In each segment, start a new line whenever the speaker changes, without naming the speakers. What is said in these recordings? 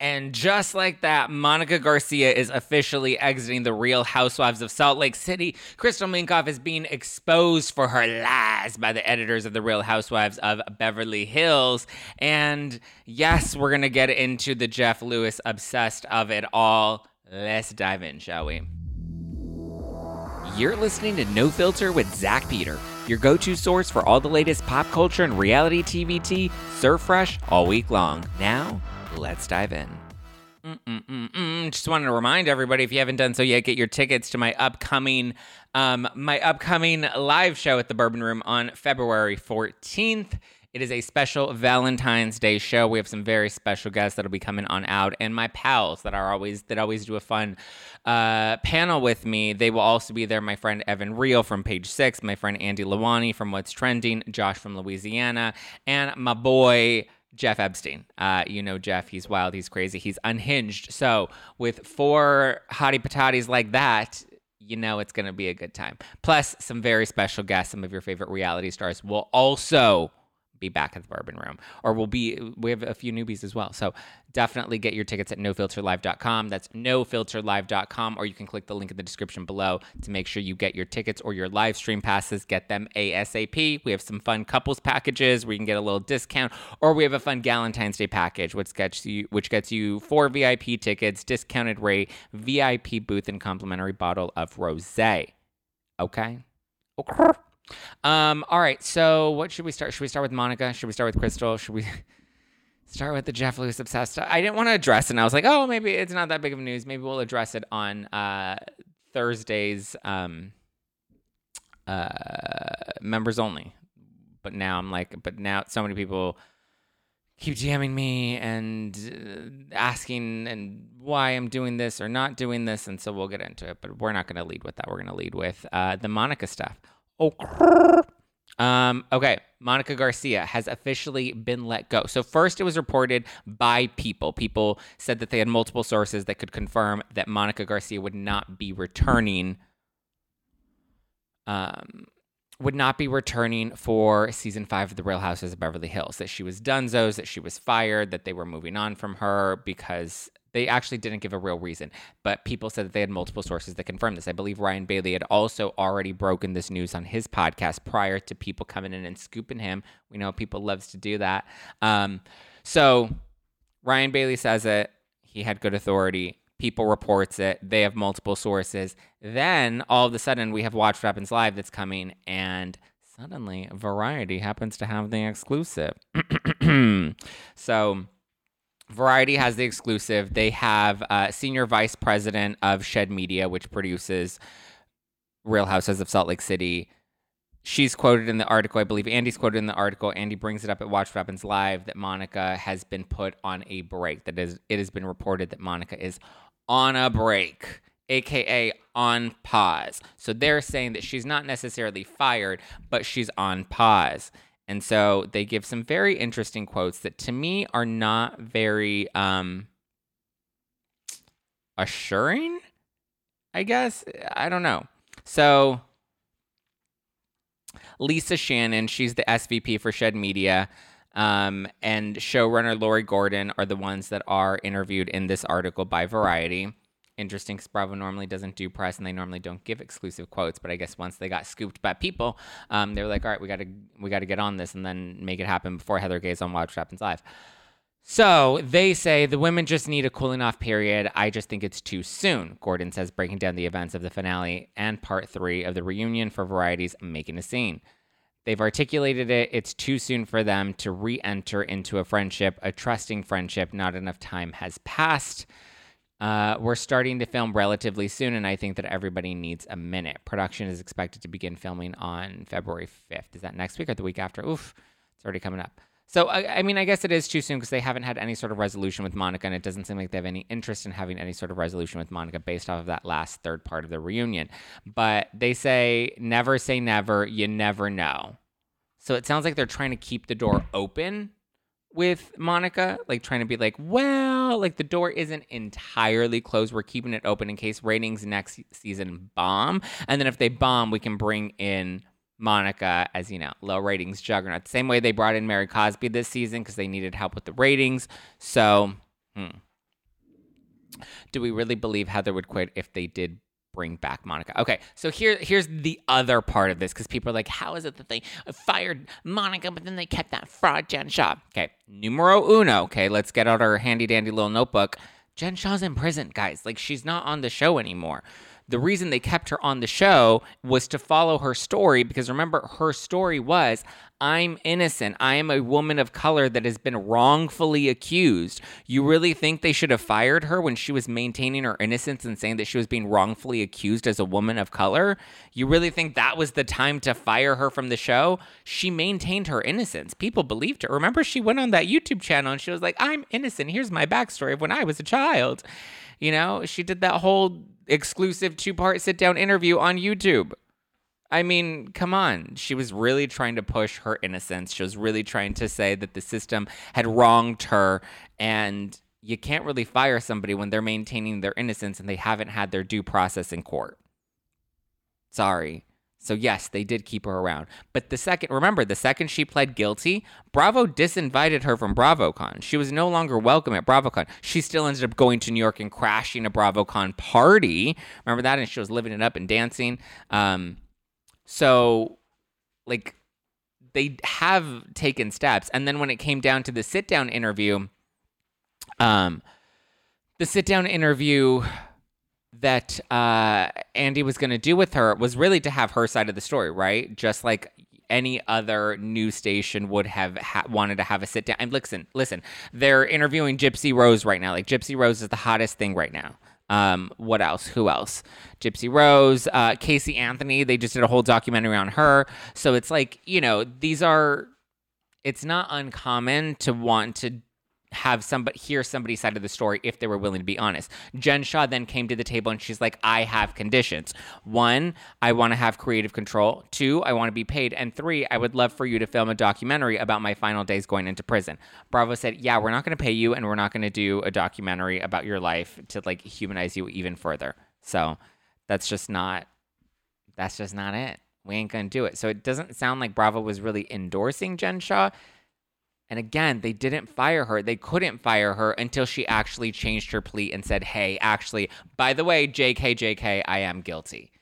And just like that, Monica Garcia is officially exiting the Real Housewives of Salt Lake City. Crystal Minkoff is being exposed for her lies by the editors of the Real Housewives of Beverly Hills. And yes, we're going to get into the Jeff Lewis obsessed of it all. Let's dive in, shall we? You're listening to No Filter with Zack Peter, your go to source for all the latest pop culture and reality TV serve fresh all week long. Now, let's dive in. Mm-mm-mm-mm. Just wanted to remind everybody, if you haven't done so yet, get your tickets to my upcoming, um, my upcoming live show at the Bourbon Room on February 14th. It is a special Valentine's Day show. We have some very special guests that'll be coming on out, and my pals that are always that always do a fun uh, panel with me. They will also be there. My friend Evan Real from Page Six, my friend Andy Lawani from What's Trending, Josh from Louisiana, and my boy. Jeff Epstein. Uh, you know Jeff, he's wild, he's crazy, he's unhinged. So, with four hottie patatis like that, you know it's going to be a good time. Plus, some very special guests, some of your favorite reality stars will also be back at the Bourbon Room, or we'll be. We have a few newbies as well, so definitely get your tickets at nofilterlive.com. That's nofilterlive.com, or you can click the link in the description below to make sure you get your tickets or your live stream passes. Get them ASAP. We have some fun couples packages where you can get a little discount, or we have a fun Valentine's Day package, which gets you which gets you four VIP tickets, discounted rate, VIP booth, and complimentary bottle of rosé. Okay. Okay. Um, all right. So what should we start? Should we start with Monica? Should we start with Crystal? Should we start with the Jeff Lewis obsessed? I didn't want to address it. And I was like, oh, maybe it's not that big of a news. Maybe we'll address it on uh, Thursday's um, uh, members only. But now I'm like, but now so many people keep jamming me and uh, asking and why I'm doing this or not doing this, and so we'll get into it. But we're not going to lead with that. We're going to lead with uh, the Monica stuff. Oh. Um, okay, Monica Garcia has officially been let go. So, first, it was reported by people. People said that they had multiple sources that could confirm that Monica Garcia would not be returning. Um, would not be returning for season five of The Real Houses of Beverly Hills. That she was donezo's, that she was fired, that they were moving on from her because they actually didn't give a real reason, but people said that they had multiple sources that confirmed this. I believe Ryan Bailey had also already broken this news on his podcast prior to people coming in and scooping him. We know people loves to do that. Um, so Ryan Bailey says it. He had good authority. People reports it. They have multiple sources. Then all of a sudden we have Watch Happens Live that's coming, and suddenly Variety happens to have the exclusive. so Variety has the exclusive. They have uh, senior vice president of Shed Media, which produces Real Houses of Salt Lake City. She's quoted in the article. I believe Andy's quoted in the article. Andy brings it up at Watch What Happens Live that Monica has been put on a break. That is, it has been reported that Monica is on a break, aka on pause. So they're saying that she's not necessarily fired, but she's on pause. And so they give some very interesting quotes that to me are not very um, assuring, I guess. I don't know. So Lisa Shannon, she's the SVP for Shed Media. Um, and showrunner Lori Gordon are the ones that are interviewed in this article by Variety interesting because Bravo normally doesn't do press and they normally don't give exclusive quotes. But I guess once they got scooped by people, um, they were like, all right, we got to we got to get on this and then make it happen before Heather Gay's on Watch What Happens Live. So they say the women just need a cooling off period. I just think it's too soon, Gordon says, breaking down the events of the finale and part three of the reunion for Variety's Making a Scene. They've articulated it. It's too soon for them to re enter into a friendship, a trusting friendship. Not enough time has passed. Uh, we're starting to film relatively soon, and I think that everybody needs a minute. Production is expected to begin filming on February 5th. Is that next week or the week after? Oof, it's already coming up. So, I, I mean, I guess it is too soon because they haven't had any sort of resolution with Monica, and it doesn't seem like they have any interest in having any sort of resolution with Monica based off of that last third part of the reunion. But they say, never say never, you never know. So it sounds like they're trying to keep the door open with Monica, like trying to be like, well, like the door isn't entirely closed. We're keeping it open in case ratings next season bomb. And then if they bomb, we can bring in Monica as, you know, low ratings juggernaut. Same way they brought in Mary Cosby this season because they needed help with the ratings. So, hmm. Do we really believe Heather would quit if they did bring back Monica? Okay, so here here's the other part of this because people are like, how is it that they fired Monica, but then they kept that fraud Jen Shah? Okay, numero uno. Okay, let's get out our handy dandy little notebook. Jen Shah's in prison, guys. Like she's not on the show anymore the reason they kept her on the show was to follow her story because remember her story was I'm innocent. I am a woman of color that has been wrongfully accused. You really think they should have fired her when she was maintaining her innocence and saying that she was being wrongfully accused as a woman of color? You really think that was the time to fire her from the show? She maintained her innocence. People believed her. Remember, she went on that YouTube channel and she was like, I'm innocent. Here's my backstory of when I was a child. You know, she did that whole exclusive two part sit down interview on YouTube. I mean, come on. She was really trying to push her innocence. She was really trying to say that the system had wronged her. And you can't really fire somebody when they're maintaining their innocence and they haven't had their due process in court. Sorry. So, yes, they did keep her around. But the second, remember, the second she pled guilty, Bravo disinvited her from BravoCon. She was no longer welcome at BravoCon. She still ended up going to New York and crashing a BravoCon party. Remember that? And she was living it up and dancing. Um, so, like, they have taken steps. And then when it came down to the sit down interview, um, the sit down interview that uh, Andy was going to do with her was really to have her side of the story, right? Just like any other news station would have ha- wanted to have a sit down. And listen, listen, they're interviewing Gypsy Rose right now. Like Gypsy Rose is the hottest thing right now. Um, what else? Who else? Gypsy Rose, uh, Casey Anthony. They just did a whole documentary on her. So it's like you know these are. It's not uncommon to want to have somebody hear somebody's side of the story if they were willing to be honest. Jen Shaw then came to the table and she's like, I have conditions. One, I want to have creative control. Two, I want to be paid. And three, I would love for you to film a documentary about my final days going into prison. Bravo said, Yeah, we're not going to pay you and we're not going to do a documentary about your life to like humanize you even further. So that's just not that's just not it. We ain't gonna do it. So it doesn't sound like Bravo was really endorsing Jen Shah. And again, they didn't fire her. They couldn't fire her until she actually changed her plea and said, hey, actually, by the way, JK, JK, I am guilty.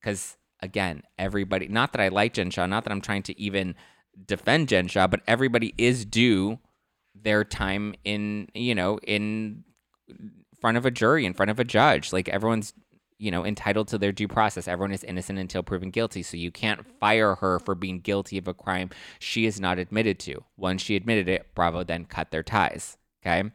Because again, everybody, not that I like Jen Shah, not that I'm trying to even defend Jen Shah, but everybody is due their time in, you know, in front of a jury, in front of a judge. Like everyone's you know, entitled to their due process. Everyone is innocent until proven guilty. So you can't fire her for being guilty of a crime she is not admitted to. Once she admitted it, Bravo then cut their ties. Okay.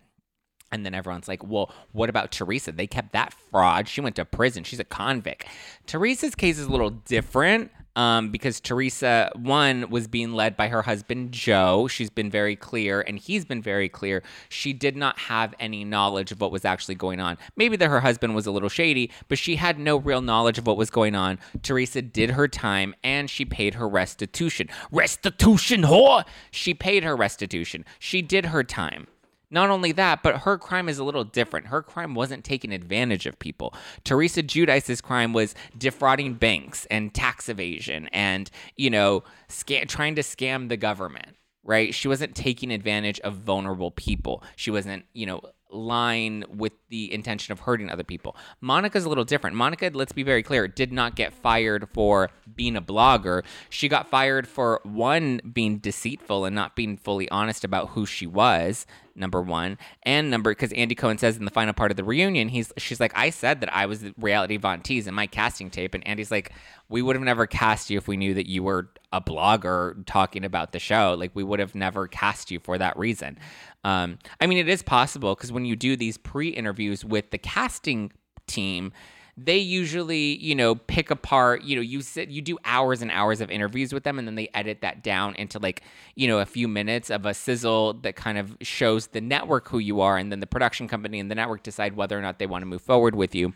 And then everyone's like, well, what about Teresa? They kept that fraud. She went to prison. She's a convict. Teresa's case is a little different um, because Teresa, one, was being led by her husband, Joe. She's been very clear, and he's been very clear. She did not have any knowledge of what was actually going on. Maybe that her husband was a little shady, but she had no real knowledge of what was going on. Teresa did her time, and she paid her restitution. Restitution, whore! She paid her restitution. She did her time. Not only that, but her crime is a little different. Her crime wasn't taking advantage of people. Teresa Giudice's crime was defrauding banks and tax evasion and, you know, sca- trying to scam the government, right? She wasn't taking advantage of vulnerable people. She wasn't, you know, lying with the intention of hurting other people. Monica's a little different. Monica, let's be very clear, did not get fired for being a blogger. She got fired for one being deceitful and not being fully honest about who she was number one, and number because Andy Cohen says in the final part of the reunion, he's she's like, I said that I was the reality Von Tease in my casting tape, and Andy's like, we would have never cast you if we knew that you were a blogger talking about the show. Like we would have never cast you for that reason. Um, I mean, it is possible because when you do these pre-interviews with the casting team they usually, you know, pick apart, you know, you sit, you do hours and hours of interviews with them and then they edit that down into like, you know, a few minutes of a sizzle that kind of shows the network who you are. And then the production company and the network decide whether or not they want to move forward with you.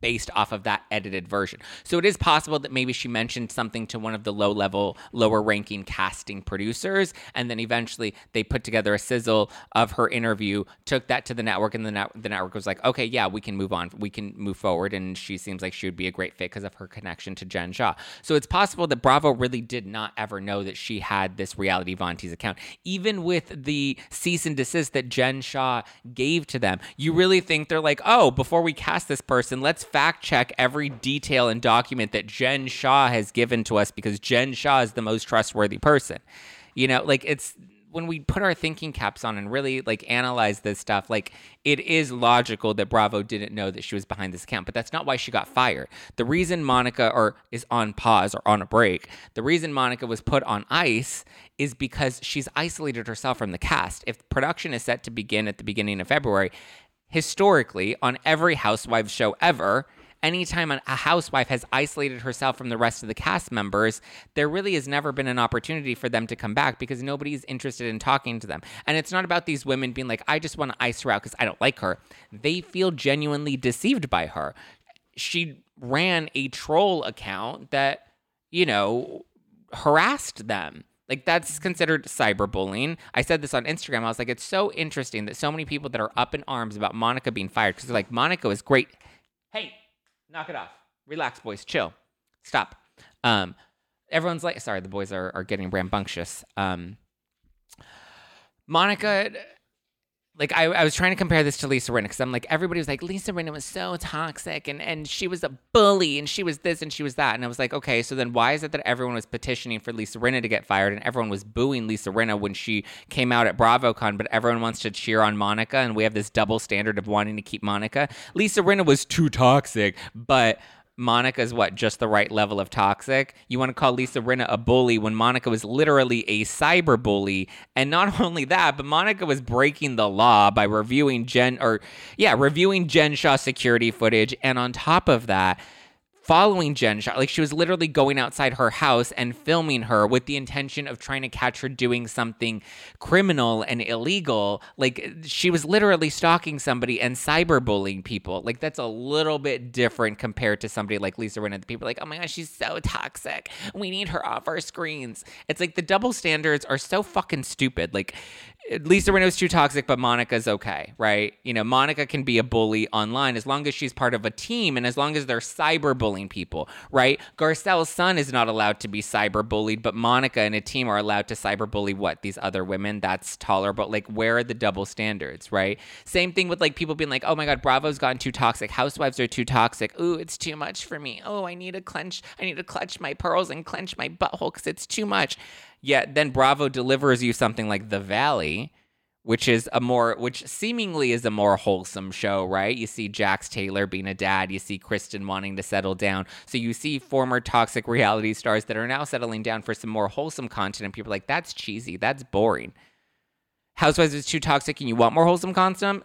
Based off of that edited version. So it is possible that maybe she mentioned something to one of the low level, lower ranking casting producers, and then eventually they put together a sizzle of her interview, took that to the network, and the, net- the network was like, okay, yeah, we can move on, we can move forward, and she seems like she would be a great fit because of her connection to Jen Shah. So it's possible that Bravo really did not ever know that she had this reality Von Tease account, even with the cease and desist that Jen Shah gave to them. You really think they're like, oh, before we cast this person, let's fact check every detail and document that Jen Shah has given to us because Jen Shah is the most trustworthy person. You know, like it's when we put our thinking caps on and really like analyze this stuff, like it is logical that Bravo didn't know that she was behind this account, but that's not why she got fired. The reason Monica or is on pause or on a break, the reason Monica was put on ice is because she's isolated herself from the cast. If production is set to begin at the beginning of February, historically on every housewives show ever anytime a housewife has isolated herself from the rest of the cast members, there really has never been an opportunity for them to come back because nobody's interested in talking to them. And it's not about these women being like, I just want to ice her out because I don't like her. They feel genuinely deceived by her. She ran a troll account that, you know, harassed them. Like that's considered cyberbullying. I said this on Instagram. I was like, it's so interesting that so many people that are up in arms about Monica being fired because they're like, Monica is great. Hey, knock it off. Relax, boys. Chill. Stop. Um, everyone's like, sorry, the boys are, are getting rambunctious. Um, Monica like I, I was trying to compare this to Lisa Rinna because I'm like everybody was like Lisa Rinna was so toxic and and she was a bully and she was this and she was that. And I was like okay so then why is it that everyone was petitioning for Lisa Rinna to get fired and everyone was booing Lisa Rinna when she came out at BravoCon but everyone wants to cheer on Monica and we have this double standard of wanting to keep Monica? Lisa Rinna was too toxic but Monica's what just the right level of toxic. You want to call Lisa Rinna a bully when Monica was literally a cyber bully, and not only that, but Monica was breaking the law by reviewing Jen or yeah, reviewing Jen Shah security footage, and on top of that, following Jen Shah. Like she was literally going outside her house and filming her with the intention of trying to catch her doing something criminal and illegal. Like she was literally stalking somebody and cyberbullying people. Like that's a little bit different compared to somebody like Lisa Rinna. The people are like, oh my gosh, she's so toxic. We need her off our screens. It's like the double standards are so fucking stupid. Like Lisa Rinna's too toxic, but Monica's okay, right? You know, Monica can be a bully online as long as she's part of a team and as long as they're cyberbullying people, right? Garcelle's son is not allowed to be cyberbullied, but Monica and a team are allowed to cyberbully what? These other women? That's tolerable. Like, where are the double standards, right? Same thing with like people being like, oh my God, Bravo's gotten too toxic. Housewives are too toxic. Ooh, it's too much for me. Oh, I need to clench, I need to clutch my pearls and clench my butthole because it's too much. Yet then Bravo delivers you something like The Valley, which is a more which seemingly is a more wholesome show, right? You see Jax Taylor being a dad, you see Kristen wanting to settle down. So you see former toxic reality stars that are now settling down for some more wholesome content and people are like that's cheesy, that's boring. Housewives is too toxic and you want more wholesome content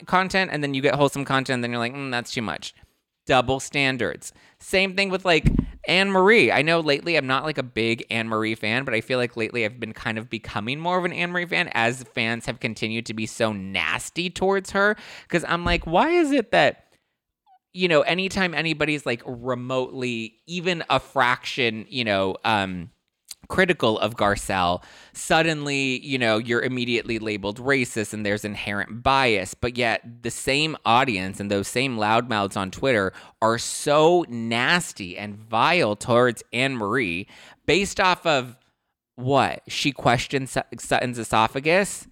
and then you get wholesome content and then you're like, mm, that's too much. Double standards. Same thing with like Anne Marie. I know lately I'm not like a big Anne Marie fan, but I feel like lately I've been kind of becoming more of an Anne Marie fan as fans have continued to be so nasty towards her. Cause I'm like, why is it that, you know, anytime anybody's like remotely, even a fraction, you know, um, critical of Garcelle, suddenly, you know, you're immediately labeled racist and there's inherent bias. But yet, the same audience and those same loudmouths on Twitter are so nasty and vile towards Anne Marie based off of what? She questioned Sutton's esophagus?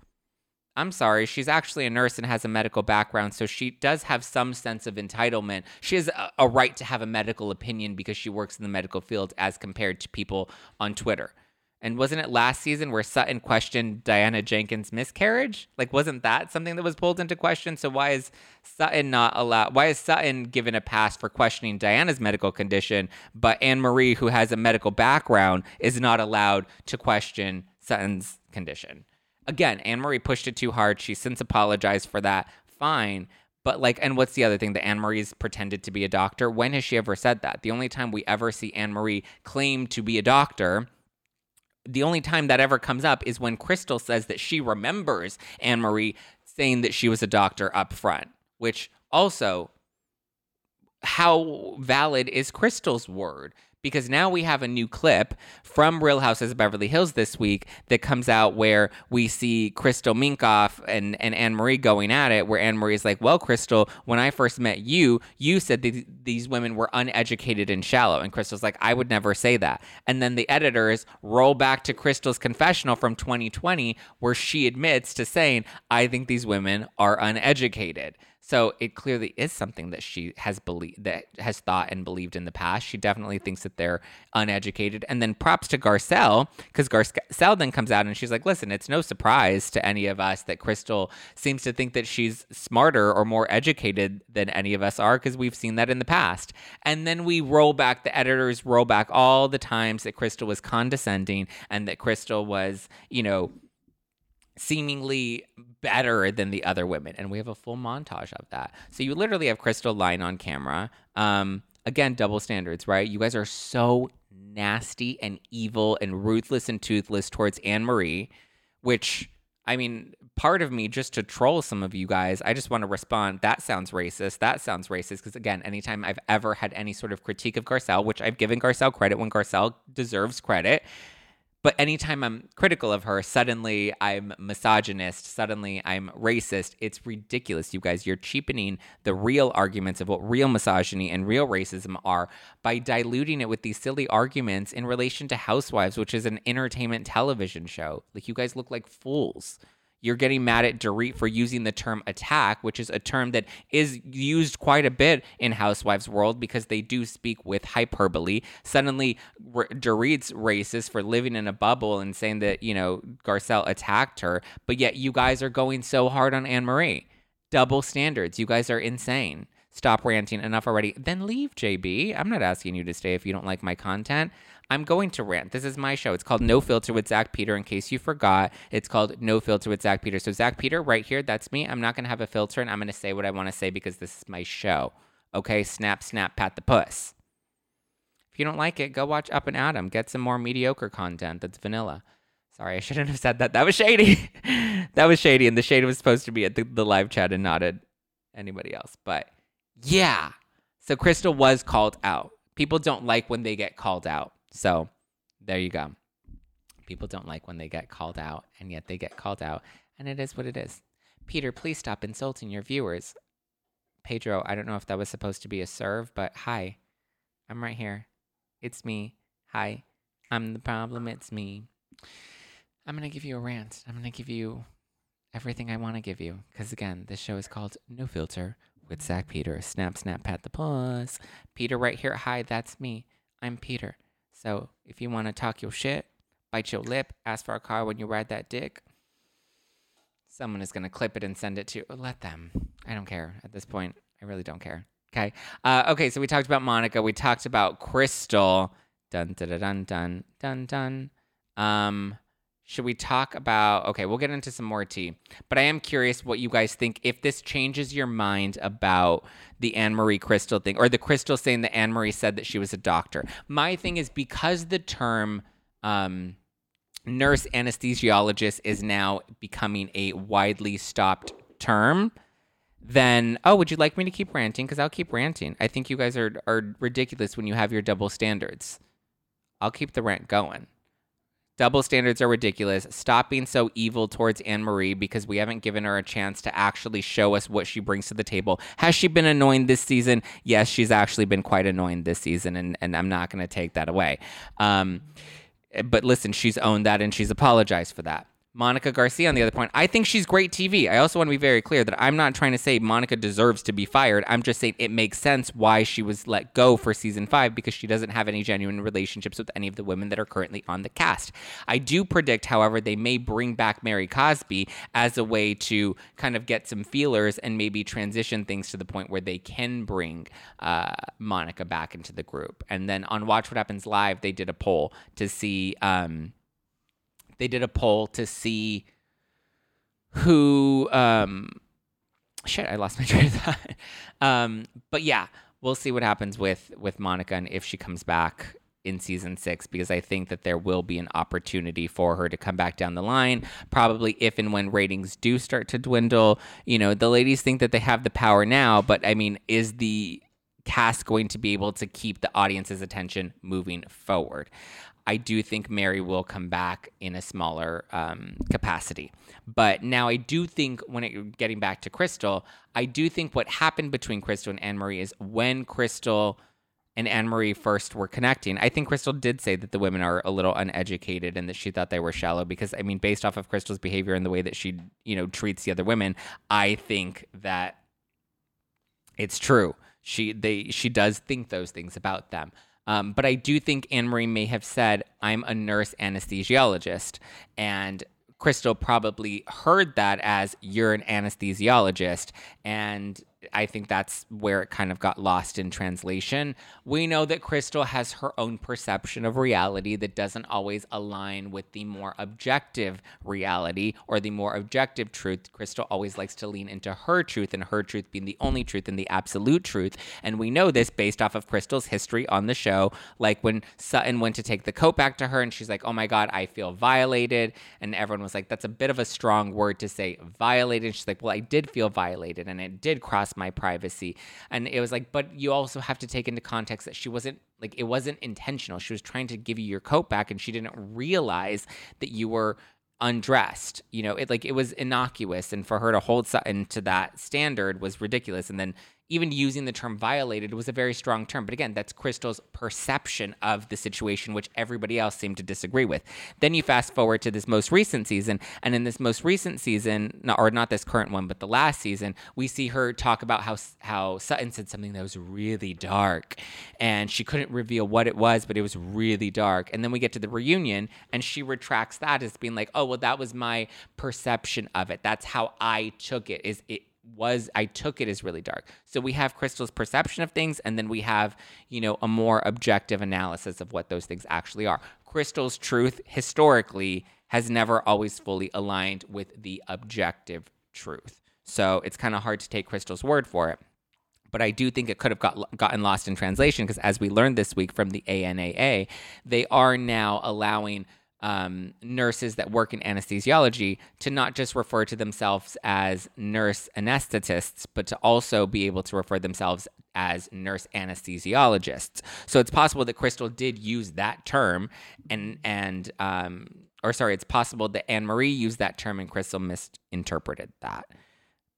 I'm sorry, she's actually a nurse and has a medical background, so she does have some sense of entitlement. She has a, a, right to have a medical opinion because she works in the medical field as compared to people on Twitter. And wasn't it last season where Sutton questioned Diana Jenkins' miscarriage? Like, wasn't that something that was pulled into question? So why is Sutton not allowed? Why is Sutton given a pass for questioning Diana's medical condition, but Anne Marie, who has a medical background, is not allowed to question Sutton's condition? Again, Anne Marie pushed it too hard. She since apologized for that. Fine. But like, and what's the other thing? That Anne Marie's pretended to be a doctor. When has she ever said that? The only time we ever see Anne Marie claim to be a doctor, the only time that ever comes up is when Crystal says that she remembers Anne Marie saying that she was a doctor up front, which also how valid is Crystal's word? Because now we have a new clip from Real Houses of Beverly Hills this week that comes out where we see Crystal Minkoff and, and Anne Marie going at it, where Anne Marie is like, Well, Crystal, when I first met you, you said that these women were uneducated and shallow. And Crystal's like, I would never say that. And then the editors roll back to Crystal's confessional from 2020, where she admits to saying, I think these women are uneducated. So it clearly is something that she has believed that has thought and believed in the past. She definitely thinks that they're uneducated. And then props to Garcelle because Garcelle then comes out and she's like, "Listen, it's no surprise to any of us that Crystal seems to think that she's smarter or more educated than any of us are because we've seen that in the past." And then we roll back the editors roll back all the times that Crystal was condescending and that Crystal was, you know, seemingly better than the other women. And we have a full montage of that. So you literally have Crystal lying on camera. Um, again, double standards, right? You guys are so nasty and evil and ruthless and toothless towards Anne Marie, which, I mean, part of me just to troll some of you guys, I just want to respond. That sounds racist. That sounds racist. Because again, anytime I've ever had any sort of critique of Garcelle, which I've given Garcelle credit when Garcelle deserves credit, but anytime I'm critical of her, suddenly I'm misogynist, suddenly I'm racist. It's ridiculous, you guys. You're cheapening the real arguments of what real misogyny and real racism are by diluting it with these silly arguments in relation to Housewives, which is an entertainment television show. Like, you guys look like fools you're getting mad at Dorit for using the term attack, which is a term that is used quite a bit in Housewives world because they do speak with hyperbole. Suddenly, Dorit's racist for living in a bubble and saying that, you know, Garcelle attacked her, but yet you guys are going so hard on Anne Marie. Double standards. You guys are insane. Stop ranting enough already. Then leave, JB. I'm not asking you to stay if you don't like my content. I'm going to rant. This is my show. It's called No Filter with Zack Peter. In case you forgot, it's called No Filter with Zack Peter. So Zack Peter, right here, that's me. I'm not going to have a filter, and I'm going to say what I want to say because this is my show. Okay, snap, snap, pat the puss. If you don't like it, go watch Up and Adam. Get some more mediocre content that's vanilla. Sorry, I shouldn't have said that. That was shady. that was shady, and the shade was supposed to be at the, the live chat and not at anybody else. But yeah, so Crystal was called out. People don't like when they get called out. So there you go. People don't like when they get called out, and yet they get called out, and it is what it is. Peter, please stop insulting your viewers. Pedro, I don't know if that was supposed to be a serve, but hi, I'm right here. It's me. Hi, I'm the problem. It's me. I'm going to give you a rant. I'm going to give you everything I want to give you. Because again, this show is called No Filter with Zack Peter. Snap, snap, pat the puss. Peter, right here. Hi, that's me. I'm Peter. So if you want to talk your shit, bite your lip, ask for a car when you ride that dick, someone is going to clip it and send it to you. Let them. I don't care at this point. I really don't care. Okay. Uh, okay. So we talked about Monica. We talked about Crystal. Dun dun dun dun dun dun. Um, should we talk about? Okay, we'll get into some more tea, but I am curious what you guys think. If this changes your mind about the Anne Marie Crystal thing, or the Crystal saying that Anne Marie said that she was a doctor. My thing is because the term um, nurse anesthesiologist is now becoming a widely stopped term. Then, oh, would you like me to keep ranting? Because I'll keep ranting. I think you guys are are ridiculous when you have your double standards. I'll keep the rant going. Double standards are ridiculous. Stop being so evil towards Anne Marie because we haven't given her a chance to actually show us what she brings to the table. Has she been annoying this season? Yes, she's actually been quite annoying this season, and, and I'm not going to take that away. Um, but listen, she's owned that and she's apologized for that. Monica Garcia, on the other point, I think she's great TV. I also want to be very clear that I'm not trying to say Monica deserves to be fired. I'm just saying it makes sense why she was let go for season five because she doesn't have any genuine relationships with any of the women that are currently on the cast. I do predict, however, they may bring back Mary Cosby as a way to kind of get some feelers and maybe transition things to the point where they can bring uh, Monica back into the group. And then on Watch What Happens Live, they did a poll to see. Um, they did a poll to see who um shit i lost my train of thought um but yeah we'll see what happens with with monica and if she comes back in season six because I think that there will be an opportunity for her to come back down the line. Probably if and when ratings do start to dwindle. You know, the ladies think that they have the power now, but I mean, is the cast going to be able to keep the audience's attention moving forward. I do think Mary will come back in a smaller um, capacity. But now I do think when it, getting back to Crystal, I do think what happened between Crystal and Anne Marie is when Crystal and Anne Marie first were connecting. I think Crystal did say that the women are a little uneducated and that she thought they were shallow because I mean, based off of Crystal's behavior and the way that she, you know, treats the other women, I think that it's true. She they she does think those things about them. Um, but I do think Anne Marie may have said, I'm a nurse anesthesiologist. And Crystal probably heard that as you're an anesthesiologist. And I think that's where it kind of got lost in translation. We know that Crystal has her own perception of reality that doesn't always align with the more objective reality or the more objective truth. Crystal always likes to lean into her truth and her truth being the only truth and the absolute truth. And we know this based off of Crystal's history on the show. Like when Sutton went to take the coat back to her and she's like, oh my God, I feel violated. And everyone was like, that's a bit of a strong word to say violated. And she's like, well, I did feel violated and it did cross my privacy. And it was like, but you also have to take into context that she wasn't like it wasn't intentional. She was trying to give you your coat back and she didn't realize that you were undressed. You know, it like it was innocuous and for her to hold Sutton to that standard was ridiculous. And then even using the term violated was a very strong term. But again, that's Crystal's perception of the situation, which everybody else seemed to disagree with. Then you fast forward to this most recent season, and in this most recent season, or not this current one, but the last season, we see her talk about how how Sutton said something that was really dark, and she couldn't reveal what it was, but it was really dark. And then we get to the reunion, and she retracts that as being like, "Oh, well, that was my perception of it. That's how I took it. Is it was I took it as really dark. So we have Crystal's perception of things, and then we have, you know, a more objective analysis of what those things actually are. Crystal's truth historically has never always fully aligned with the objective truth. So it's kind of hard to take Crystal's word for it. But I do think it could have got, gotten lost in translation because, as we learned this week from the AANA, they are now allowing um, nurses that work in anesthesiology to not just refer to themselves as nurse anesthetists, but to also be able to refer themselves as nurse anesthesiologists. So it's possible that Crystal did use that term, and and um, or sorry, it's possible that Anne Marie used that term and Crystal misinterpreted that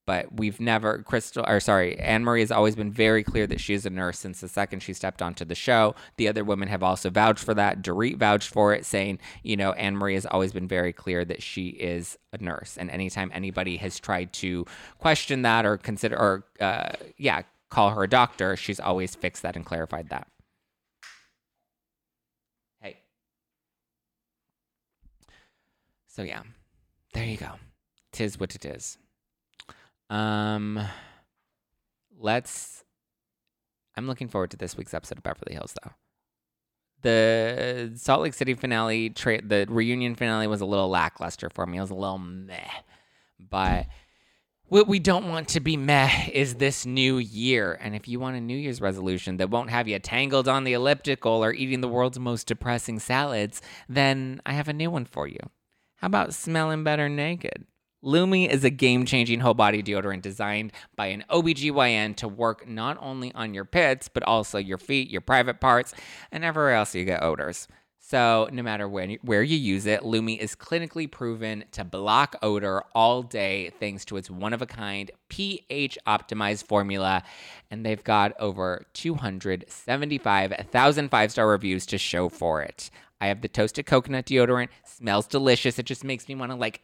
but we've never crystal or sorry anne marie has always been very clear that she is a nurse since the second she stepped onto the show. The other women have also vouched for that. Dorit vouched for it saying you know anne marie has always been very clear that she is a nurse. And anytime anybody has tried to question that or consider or uh, yeah call her a doctor she's always fixed that and clarified that. Hey. So yeah. There you go. Tis what it is um, let's. I'm looking forward to this week's episode of Beverly Hills, though. The Salt Lake City finale, tra- the reunion finale, was a little lackluster for me. It was a little meh, but what we don't want to be meh is this new year. And if you want a New Year's resolution that won't have you tangled on the elliptical or eating the world's most depressing salads, then I have a new one for you. How about smelling better naked? Lume is a game changing whole body deodorant designed by an OBGYN to work not only on your pits, but also your feet, your private parts, and everywhere else you get odors. So, no matter when, where you use it, Lume is clinically proven to block odor all day thanks to its one of a kind pH optimized formula. And they've got over 275,000 five star reviews to show for it. I have the toasted coconut deodorant, smells delicious. It just makes me want to like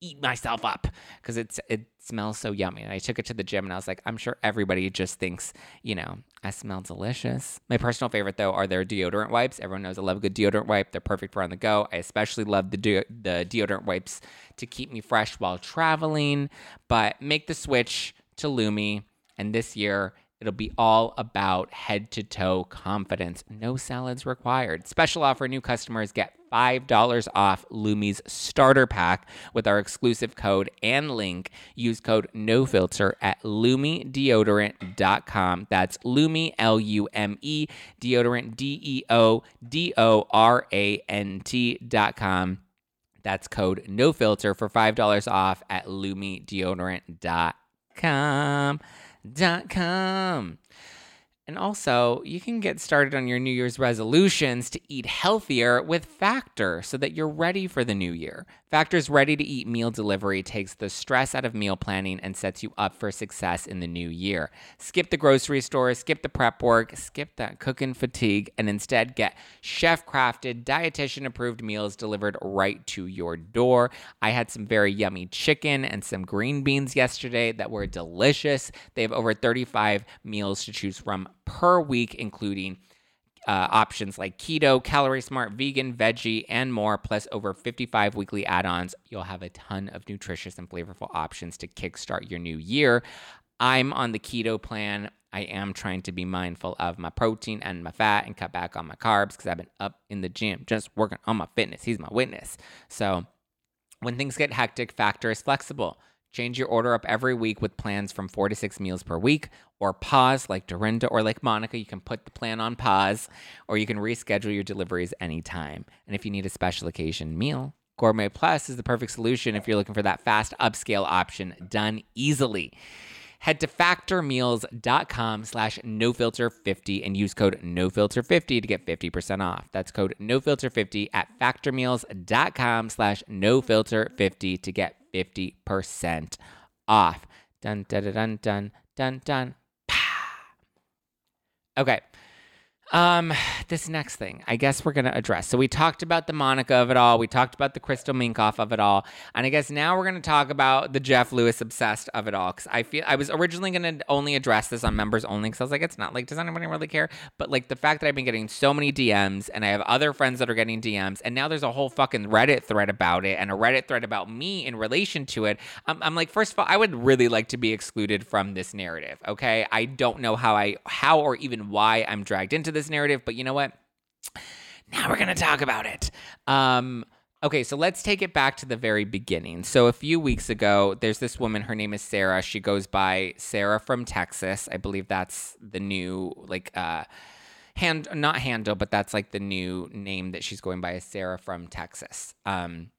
eat myself up because it's it smells so yummy. And I took it to the gym and I was like, I'm sure everybody just thinks, you know, I smell delicious. My personal favorite though are their deodorant wipes. Everyone knows I love a good deodorant wipe. They're perfect for on the go. I especially love the de- the deodorant wipes to keep me fresh while traveling. But make the switch to Lume and this year It'll be all about head to toe confidence. No salads required. Special offer new customers get $5 off Lume's starter pack with our exclusive code and link. Use code NOFILTER at lumedeodorant.com. That's Lume, L U M E, deodorant, D E O D O R A N T.com. That's code NOFILTER for $5 off at lumedeodorant.com com. And also, you can get started on your New Year's resolutions to eat healthier with Factor so that you're ready for the new year. Factor's ready to eat meal delivery takes the stress out of meal planning and sets you up for success in the new year. Skip the grocery store, skip the prep work, skip that cooking fatigue, and instead get chef crafted, dietitian approved meals delivered right to your door. I had some very yummy chicken and some green beans yesterday that were delicious. They have over 35 meals to choose from per week, including uh, options like keto, calorie smart, vegan, veggie, and more, plus over 55 weekly add ons. You'll have a ton of nutritious and flavorful options to kickstart your new year. I'm on the keto plan. I am trying to be mindful of my protein and my fat and cut back on my carbs because I've been up in the gym just working on my fitness. He's my witness. So when things get hectic, Factor is flexible. Change your order up every week with plans from four to six meals per week, or pause like Dorinda or like Monica. You can put the plan on pause, or you can reschedule your deliveries anytime. And if you need a special occasion meal, Gourmet Plus is the perfect solution if you're looking for that fast upscale option done easily. Head to factormeals.com slash nofilter50 and use code nofilter50 to get 50% off. That's code nofilter50 at factormeals.com slash nofilter50 to get 50% off. Dun, dun, dun, dun, dun, dun, dun. Okay. Um, this next thing, I guess we're gonna address. So we talked about the Monica of it all. We talked about the Crystal Minkoff of it all, and I guess now we're gonna talk about the Jeff Lewis obsessed of it all. Because I feel I was originally gonna only address this on members only, because I was like, it's not like does anybody really care? But like the fact that I've been getting so many DMs, and I have other friends that are getting DMs, and now there's a whole fucking Reddit thread about it, and a Reddit thread about me in relation to it. I'm, I'm like, first of all, I would really like to be excluded from this narrative. Okay, I don't know how I how or even why I'm dragged into this narrative, but you know what? Now we're going to talk about it. Um, okay, so let's take it back to the very beginning. So a few weeks ago, there's this woman. Her name is Sarah. She goes by Sarah from Texas. I believe that's the new like uh, hand, not handle, but that's like the new name that she's going by. Is Sarah from Texas. Um,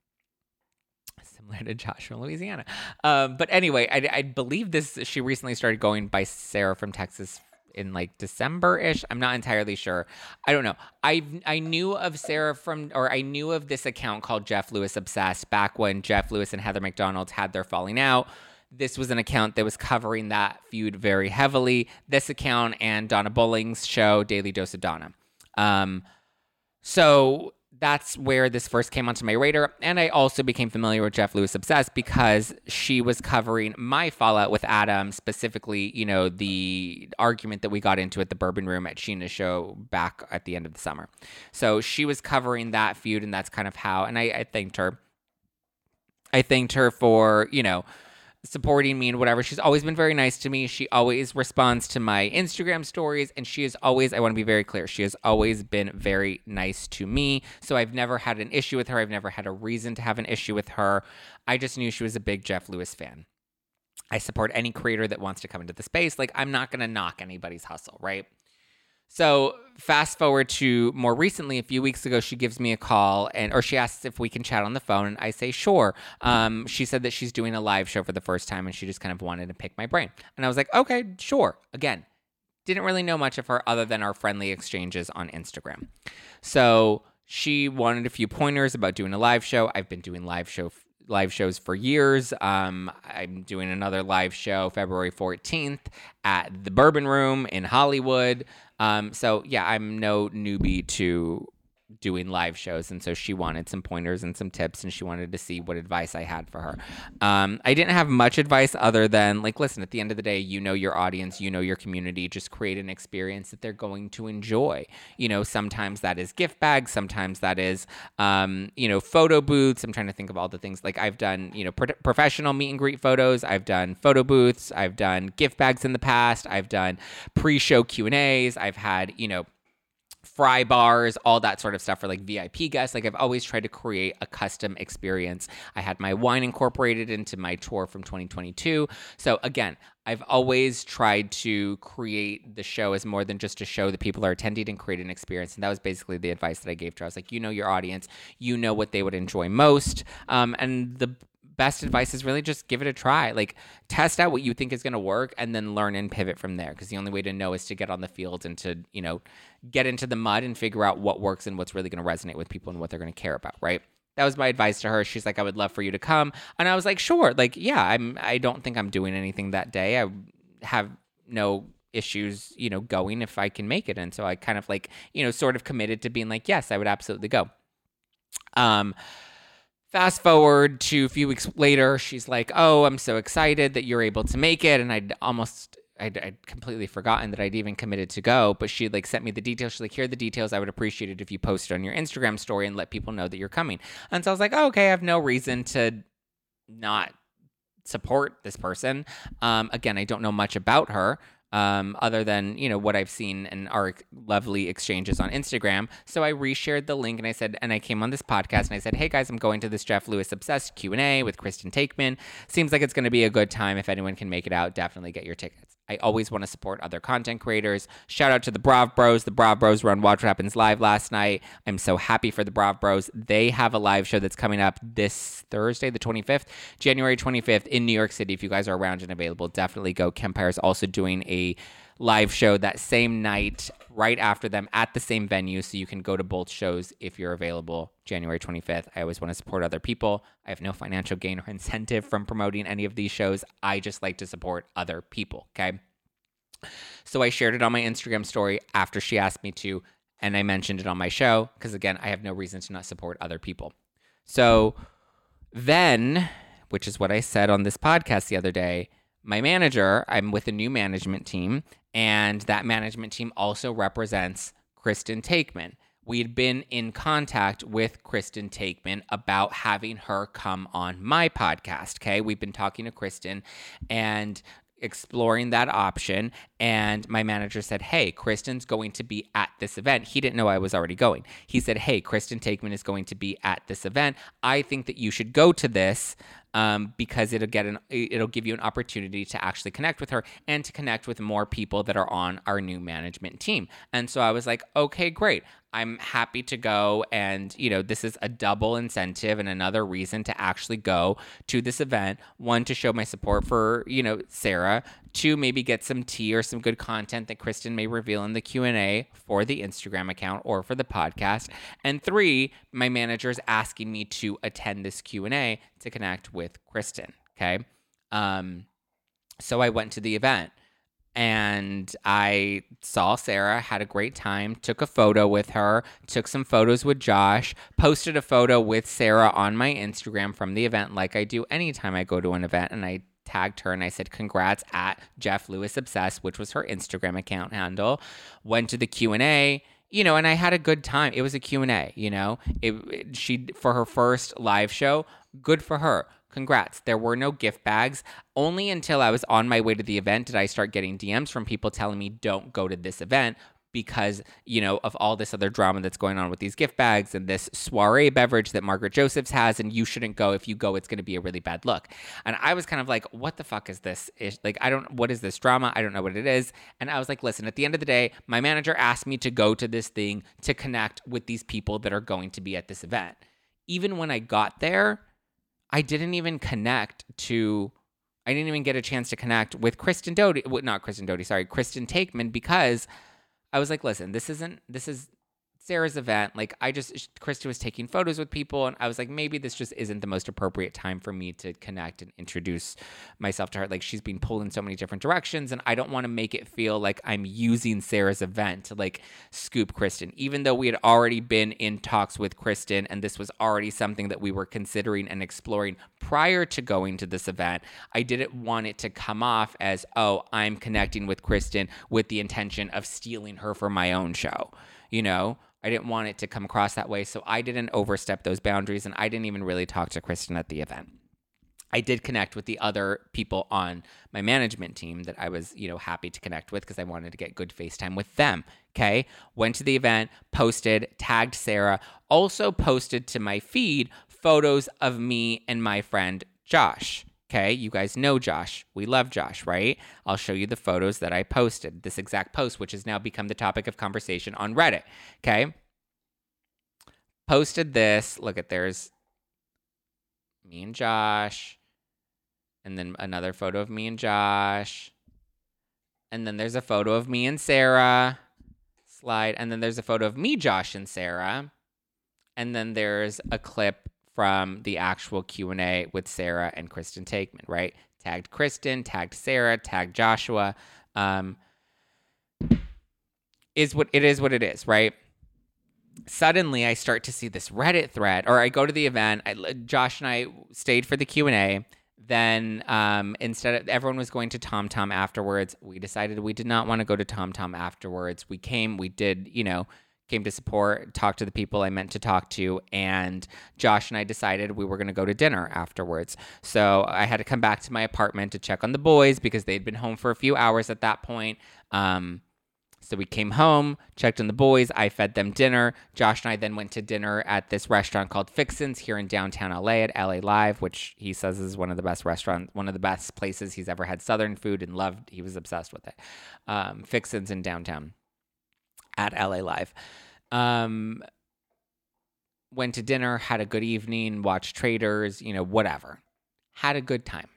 similar to Joshua, Louisiana. Um, but anyway, I, I believe this. She recently started going by Sarah from Texas in like December ish. I'm not entirely sure. I don't know. I I knew of Sarah from, or I knew of this account called Jeff Lewis Obsessed back when Jeff Lewis and Heather McDonald had their falling out. This was an account that was covering that feud very heavily. This account and Donna Bowling's show, Daily Dose of Donna. Um, so that's where this first came onto my radar. And I also became familiar with Jeff Lewis Obsessed because she was covering my fallout with Adam, specifically, you know, the argument that we got into at the Bourbon Room at Scheana's show back at the end of the summer. So she was covering that feud, and that's kind of how, and I, I thanked her. I thanked her for, you know, supporting me and whatever. She's always been very nice to me. She always responds to my Instagram stories, and she is always, I want to be very clear, she has always been very nice to me. So I've never had an issue with her. I've never had a reason to have an issue with her. I just knew she was a big Jeff Lewis fan. I support any creator that wants to come into the space. Like, I'm not going to knock anybody's hustle, right? So fast forward to more recently, a few weeks ago, she gives me a call and or she asks if we can chat on the phone, and I say sure. Um, she said that she's doing a live show for the first time, and she just kind of wanted to pick my brain, and I was like, okay, sure. Again, didn't really know much of her other than our friendly exchanges on Instagram. So she wanted a few pointers about doing a live show. I've been doing live show live shows for years. Um, I'm doing another live show February 14th at the Bourbon Room in Hollywood. Um, so yeah, I'm no newbie to doing live shows and so she wanted some pointers and some tips and she wanted to see what advice i had for her. Um, i didn't have much advice other than like listen at the end of the day you know your audience you know your community just create an experience that they're going to enjoy. You know sometimes that is gift bags sometimes that is um, you know photo booths. I'm trying to think of all the things like i've done you know pro- professional meet and greet photos. I've done photo booths. I've done gift bags in the past. I've done pre-show q and a's. I've had you know fry bars, all that sort of stuff for like VIP guests. Like I've always tried to create a custom experience. I had my wine incorporated into my tour from 2022. So again, I've always tried to create the show as more than just a show that people are attending and create an experience. And that was basically the advice that I gave to her. I was like, you know your audience, you know what they would enjoy most. Um, and the best advice is really just give it a try. Like test out what you think is going to work and then learn and pivot from there because the only way to know is to get on the field and to, you know, get into the mud and figure out what works and what's really going to resonate with people and what they're going to care about, right? That was my advice to her. She's like, I would love for you to come. And I was like, sure. Like, yeah, I'm I don't think I'm doing anything that day. I have no issues, you know, going if I can make it. And so I kind of like, you know, sort of committed to being like, yes, I would absolutely go. Um fast forward to a few weeks later, she's like, "Oh, I'm so excited that you're able to make it." And I'd almost I'd, I'd, completely forgotten that I'd even committed to go, but she like sent me the details. She's like, here are the details. I would appreciate it if you posted on your Instagram story and let people know that you're coming. And so I was like, oh, okay, I have no reason to not support this person. Um, again, I don't know much about her um, other than you know what I've seen and our lovely exchanges on Instagram. So I reshared the link and I said, and I came on this podcast and I said, hey guys, I'm going to this Jeff Lewis obsessed Q and A with Kristen Taekman. Seems like it's going to be a good time. If anyone can make it out, definitely get your tickets. I always want to support other content creators. Shout out to the Brav Bros. The Brav Bros were on Watch What Happens Live last night. I'm so happy for the Brav Bros. They have a live show that's coming up this Thursday, the 25th, January 25th in New York City. If you guys are around and available, definitely go. Kempire is also doing a live show that same night, right after them at the same venue. So you can go to both shows if you're available January 25th. I always want to support other people. I have no financial gain or incentive from promoting any of these shows. I just like to support other people. Okay. So I shared it on my Instagram story after she asked me to, and I mentioned it on my show because, again, I have no reason to not support other people. So then, which is what I said on this podcast the other day, my manager, I'm with a new management team, and that management team also represents Kristen Taekman. We'd been in contact with Kristen Taekman about having her come on my podcast. Okay. We've been talking to Kristen and exploring that option. And my manager said, Hey, Kristen's going to be at this event. He didn't know I was already going. He said, Hey, Kristen Taekman is going to be at this event. I think that you should go to this um, because it'll get an it'll give you an opportunity to actually connect with her and to connect with more people that are on our new management team. And so I was like, okay, great. I'm happy to go. And, you know, this is a double incentive and another reason to actually go to this event. One, to show my support for, you know, Sarah. Two, maybe get some tea or some good content that Kristen may reveal in the Q&A for the Instagram account or for the podcast. And three, my manager is asking me to attend this Q&A to connect with Kristen. Okay. Um, so I went to the event and I saw Sarah, had a great time, took a photo with her, took some photos with Josh, posted a photo with Sarah on my Instagram from the event, like I do anytime I go to an event, and I tagged her and I said congrats at Jeff Lewis Obsessed, which was her Instagram account handle. Went to the Q and A you know, and I had a good time. It was a Q&A, you know. It, it, she for her first live show, good for her. Congrats. There were no gift bags. Only until I was on my way to the event did I start getting DMs from people telling me don't go to this event because, you know, of all this other drama that's going on with these gift bags and this soiree beverage that Margaret Josephs has and you shouldn't go. If you go, it's going to be a really bad look. And I was kind of like, what the fuck is this? Like, I don't, what is this drama? I don't know what it is. And I was like, listen, at the end of the day, my manager asked me to go to this thing to connect with these people that are going to be at this event. Even when I got there, I didn't even connect to I didn't even get a chance to connect with Kristen Doute, not Kristen Doute, sorry, Kristen Taekman, because I was like, listen, this isn't this is Sarah's event, like I just Krista was taking photos with people, and I was like, maybe this just isn't the most appropriate time for me to connect and introduce myself to her. Like she's being pulled in so many different directions, and I don't want to make it feel like I'm using Sarah's event to like scoop Kristen, even though we had already been in talks with Kristen, and this was already something that we were considering and exploring prior to going to this event. I didn't want it to come off as, oh, I'm connecting with Kristen with the intention of stealing her for my own show, you know. I didn't want it to come across that way. So I didn't overstep those boundaries and I didn't even really talk to Kristen at the event. I did connect with the other people on my management team that I was, you know, happy to connect with because I wanted to get good FaceTime with them. Okay. Went to the event, posted, tagged Sarah, also posted to my feed photos of me and my friend Josh. Okay, you guys know Josh. We love Josh, right? I'll show you the photos that I posted, this exact post, which has now become the topic of conversation on Reddit. Okay, posted this. Look at there's me and Josh, and then another photo of me and Josh, and then there's a photo of me and Sarah. Slide, and then there's a photo of me, Josh, and Sarah, and then there's a clip from the actual Q and A with Sarah and Kristen Taekman. Right, tagged Kristen, tagged Sarah, tagged Joshua. Um, is what it is. What it is. Right suddenly I start to see this Reddit thread, or I go to the event. I, Josh and I stayed for the Q and A. Then um, instead of everyone was going to Tom Tom afterwards, we decided we did not want to go to Tom Tom afterwards. We came, we did, you know, came to support, talked to the people I meant to talk to, and Josh and I decided we were going to go to dinner afterwards. So I had to come back to my apartment to check on the boys because they'd been home for a few hours at that point. Um, so we came home, checked on the boys. I fed them dinner. Josh and I then went to dinner at this restaurant called Fixins here in downtown LA at LA Live, which he says is one of the best restaurants, one of the best places he's ever had Southern food and loved. He was obsessed with it. Um, Fixins in downtown at LA Live. Um, went to dinner, had a good evening, watched Traitors, you know, whatever. Had a good time.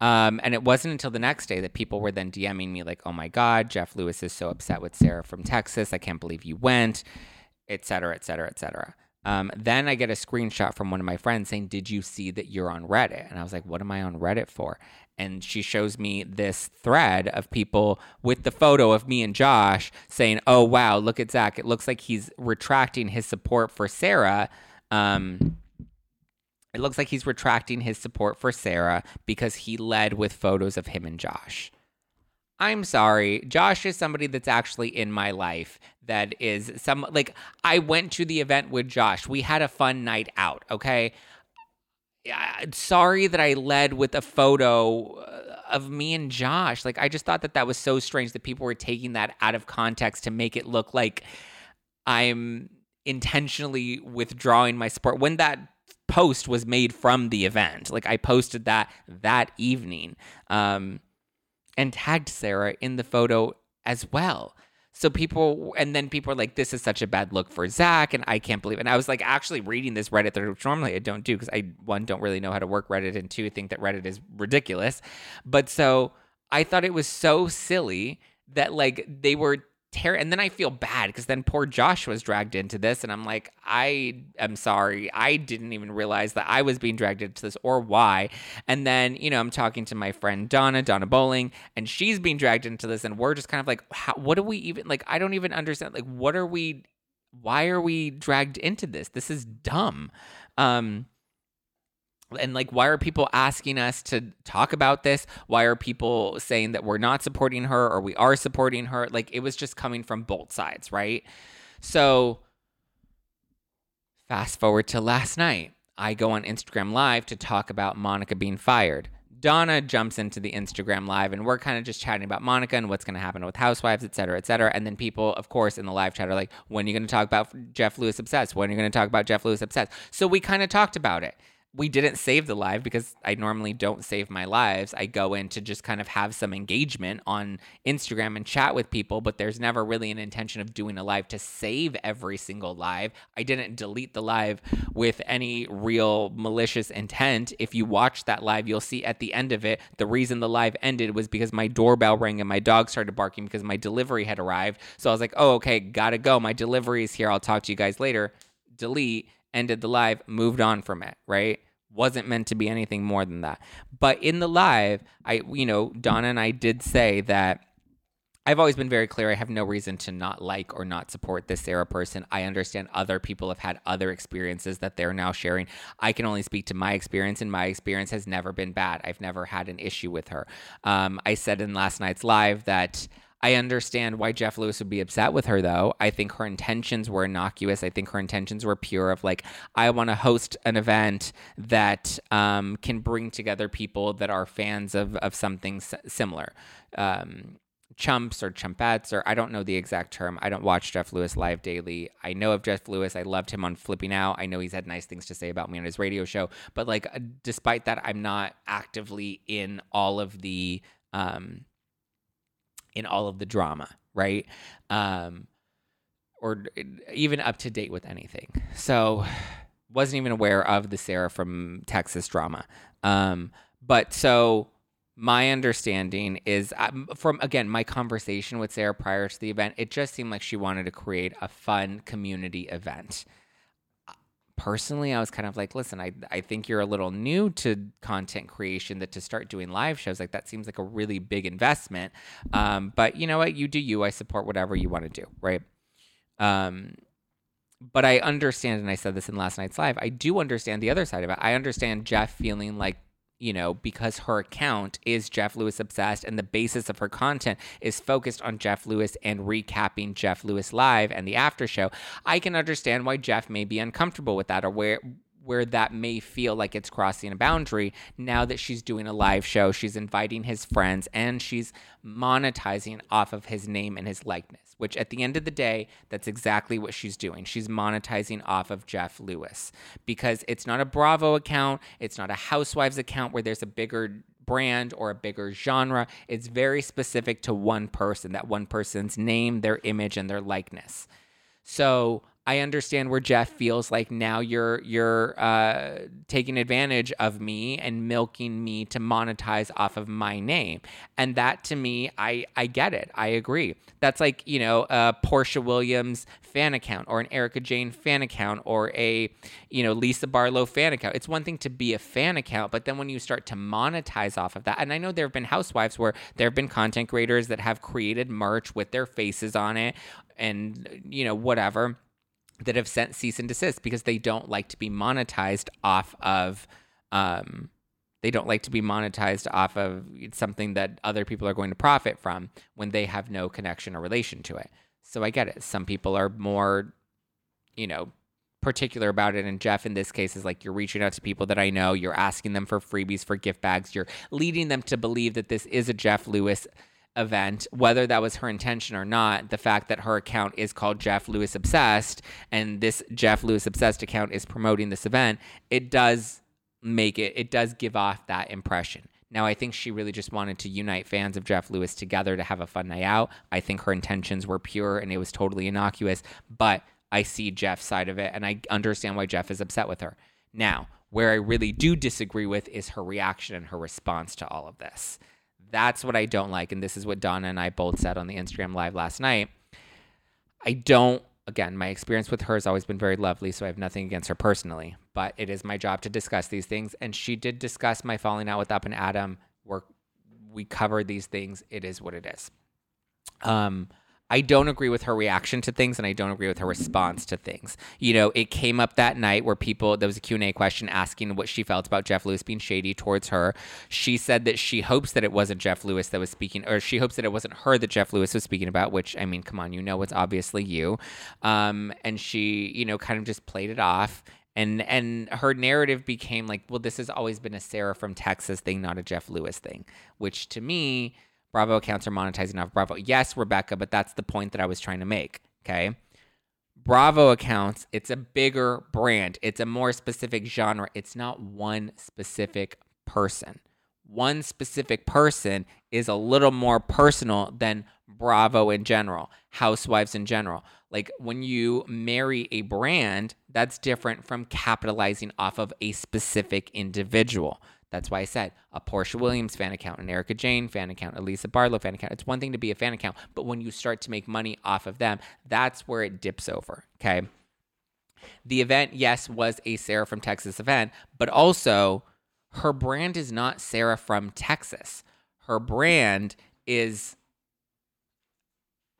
Um, and it wasn't until the next day that people were then DMing me like, "Oh my God, Jeff Lewis is so upset with Sarah from Texas. I can't believe you went," et cetera, et cetera, et cetera. Um, then I get a screenshot from one of my friends saying, "Did you see that you're on Reddit?" And I was like, "What am I on Reddit for?" And she shows me this thread of people with the photo of me and Josh saying, "Oh wow, look at Zack. It looks like he's retracting his support for Sarah." Um, it looks like he's retracting his support for Sarah because he led with photos of him and Josh. I'm sorry. Josh is somebody that's actually in my life that is some like I went to the event with Josh. We had a fun night out, okay? Sorry that I led with a photo uh, of me and Josh. Like I just thought that that was so strange that people were taking that out of context to make it look like I'm intentionally withdrawing my support when that post was made from the event. Like I posted that that evening um, and tagged Sarah in the photo as well. So people, and then people are like, "This is such a bad look for Zack," and I can't believe. It. And I was like, actually reading this Reddit thread, which normally I don't do because I one don't really know how to work Reddit, and two think that Reddit is ridiculous. But so I thought it was so silly that like they were and then I feel bad because then poor Josh was dragged into this, and I'm like, I am sorry, I didn't even realize that I was being dragged into this or why. And then you know I'm talking to my friend Donna, Donna Bowling, and she's being dragged into this, and we're just kind of like, how, what do we even like? I don't even understand. Like, what are we? Why are we dragged into this? This is dumb. Um, and like why are people asking us to talk about this? Why are people saying that we're not supporting her or we are supporting her? Like it was just coming from both sides right? So fast forward to last night. I go on instagram live to talk about monica being fired. Donna jumps into the instagram live and we're kind of just chatting about monica and what's going to happen with housewives et cetera et cetera. And then people of course in the live chat are like when are you going to talk about jeff lewis obsessed? When are you going to talk about jeff lewis obsessed? So we kind of talked about it we didn't save the live because I normally don't save my lives. I go in to just kind of have some engagement on Instagram and chat with people, but there's never really an intention of doing a live to save every single live. I didn't delete the live with any real malicious intent. If you watch that live, you'll see at the end of it, the reason the live ended was because my doorbell rang and my dog started barking because my delivery had arrived. So I was like, oh, okay, gotta go. My delivery is here. I'll talk to you guys later. Delete ended the live, moved on from it, right? Wasn't meant to be anything more than that. But in the live, I you know, Donna and I did say that I've always been very clear. I have no reason to not like or not support this Sarah person. I understand other people have had other experiences that they're now sharing. I can only speak to my experience, and my experience has never been bad. I've never had an issue with her. Um, I said in last night's live that I understand why Jeff Lewis would be upset with her, though. I think her intentions were innocuous. I think her intentions were pure of like, I want to host an event that um, can bring together people that are fans of, of something s- similar. Um, chumps or chumpettes, or I don't know the exact term. I don't watch Jeff Lewis live daily. I know of Jeff Lewis. I loved him on Flipping Out. I know he's had nice things to say about me on his radio show. But like, despite that, I'm not actively in all of the. Um, in all of the drama, right? Um, or even up to date with anything. So wasn't even aware of the Sarah from Texas drama. Um, but so my understanding is um, from again my conversation with Sarah prior to the event, it just seemed like she wanted to create a fun community event. Personally, I was kind of like, listen, I, I think you're a little new to content creation. That to start doing live shows like that seems like a really big investment. Um, but you know what, you do you. I support whatever you want to do, right? Um, but I understand, and I said this in last night's live. I do understand the other side of it. I understand Jeff feeling like you know, because her account is Jeff Lewis obsessed and the basis of her content is focused on Jeff Lewis and recapping Jeff Lewis live and the after show, I can understand why Jeff may be uncomfortable with that or where where that may feel like it's crossing a boundary now that she's doing a live show she's inviting his friends and she's monetizing off of his name and his likeness which at the end of the day, that's exactly what she's doing. She's monetizing off of Jeff Lewis because it's not a Bravo account, it's not a Housewives account where there's a bigger brand or a bigger genre. It's very specific to one person, that one person's name, their image, and their likeness. So I understand where Jeff feels like now you're you're uh, taking advantage of me and milking me to monetize off of my name, and that to me, I I get it. I agree. That's like you know a Porsha Williams fan account or an Erika Jayne fan account or a you know Lisa Barlow fan account. It's one thing to be a fan account, but then when you start to monetize off of that, and I know there have been housewives where there have been content creators that have created merch with their faces on it, and you know whatever that have sent cease and desist because they don't like to be monetized off of um, they don't like to be monetized off of something that other people are going to profit from when they have no connection or relation to it. So I get it. Some people are more, you know, particular about it. And Jeff, in this case, is like you're reaching out to people that I know, you're asking them for freebies, for gift bags, you're leading them to believe that this is a Jeff Lewis event, whether that was her intention or not, the fact that her account is called Jeff Lewis Obsessed and this Jeff Lewis Obsessed account is promoting this event, it does make it, it does give off that impression. Now, I think she really just wanted to unite fans of Jeff Lewis together to have a fun night out. I think her intentions were pure and it was totally innocuous, but I see Jeff's side of it and I understand why Jeff is upset with her. Now, where I really do disagree with is her reaction and her response to all of this. That's what I don't like. And this is what Donna and I both said on the Instagram live last night. I don't, again, my experience with her has always been very lovely, so I have nothing against her personally, but it is my job to discuss these things. And she did discuss my falling out with Up and Adam. Where we covered these things. It is what it is. Um, I don't agree with her reaction to things and I don't agree with her response to things. You know, it came up that night where people there was a Q&A question asking what she felt about Jeff Lewis being shady towards her. She said that she hopes that it wasn't Jeff Lewis that was speaking or she hopes that it wasn't her that Jeff Lewis was speaking about, which I mean, come on, you know it's obviously you. Um, and she, you know, kind of just played it off and and her narrative became like, well, this has always been a Sarah from Texas thing, not a Jeff Lewis thing, which to me Bravo accounts are monetizing off Bravo. Yes, Rebecca, but that's the point that I was trying to make. Okay. Bravo accounts, it's a bigger brand, it's a more specific genre. It's not one specific person. One specific person is a little more personal than Bravo in general, Housewives in general. Like when you marry a brand, that's different from capitalizing off of a specific individual. That's why I said a Porsha Williams fan account, an Erika Jayne fan account, a Lisa Barlow fan account. It's one thing to be a fan account, but when you start to make money off of them, that's where it dips over. Okay. The event, yes, was a Sarah from Texas event, but also her brand is not Sarah from Texas. Her brand is.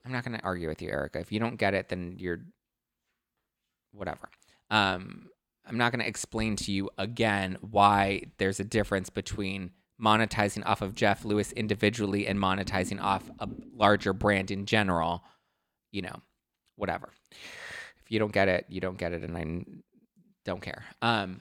I'm not going to argue with you, Erica. If you don't get it, then you're whatever. Um, I'm not going to explain to you again why there's a difference between monetizing off of Jeff Lewis individually and monetizing off a larger brand in general. You know, whatever. If you don't get it, you don't get it, and I don't care. Um,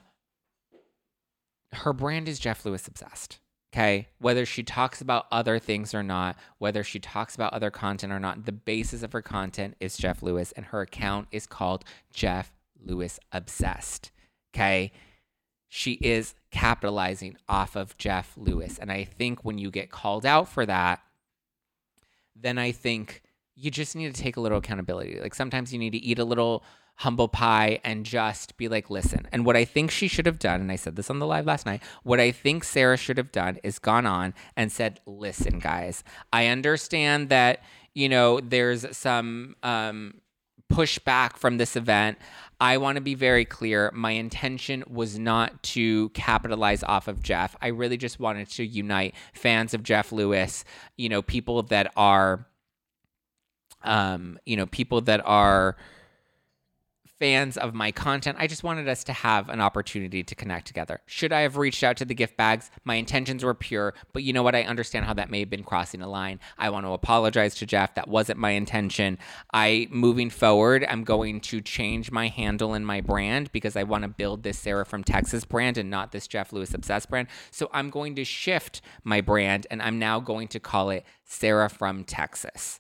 her brand is Jeff Lewis obsessed. Okay. Whether she talks about other things or not, whether she talks about other content or not, the basis of her content is Jeff Lewis, and her account is called Jeff Lewis Obsessed. Okay. She is capitalizing off of Jeff Lewis. And I think when you get called out for that, then I think you just need to take a little accountability. Like sometimes you need to eat a little humble pie and just be like, listen. And what I think she should have done, and I said this on the live last night, what I think Sarah should have done is gone on and said, listen, guys, I understand that, you know, there's some um, pushback from this event. I want to be very clear. My intention was not to capitalize off of Jeff. I really just wanted to unite fans of Jeff Lewis, you know, people that are, um, you know, people that are fans of my content. I just wanted us to have an opportunity to connect together. Should I have reached out to the gift bags? My intentions were pure, but you know what? I understand how that may have been crossing a line. I want to apologize to Jeff. That wasn't my intention. I, moving forward, I'm going to change my handle and my brand because I want to build this Sarah from Texas brand and not this Jeff Lewis Obsessed brand. So I'm going to shift my brand and I'm now going to call it Sarah from Texas.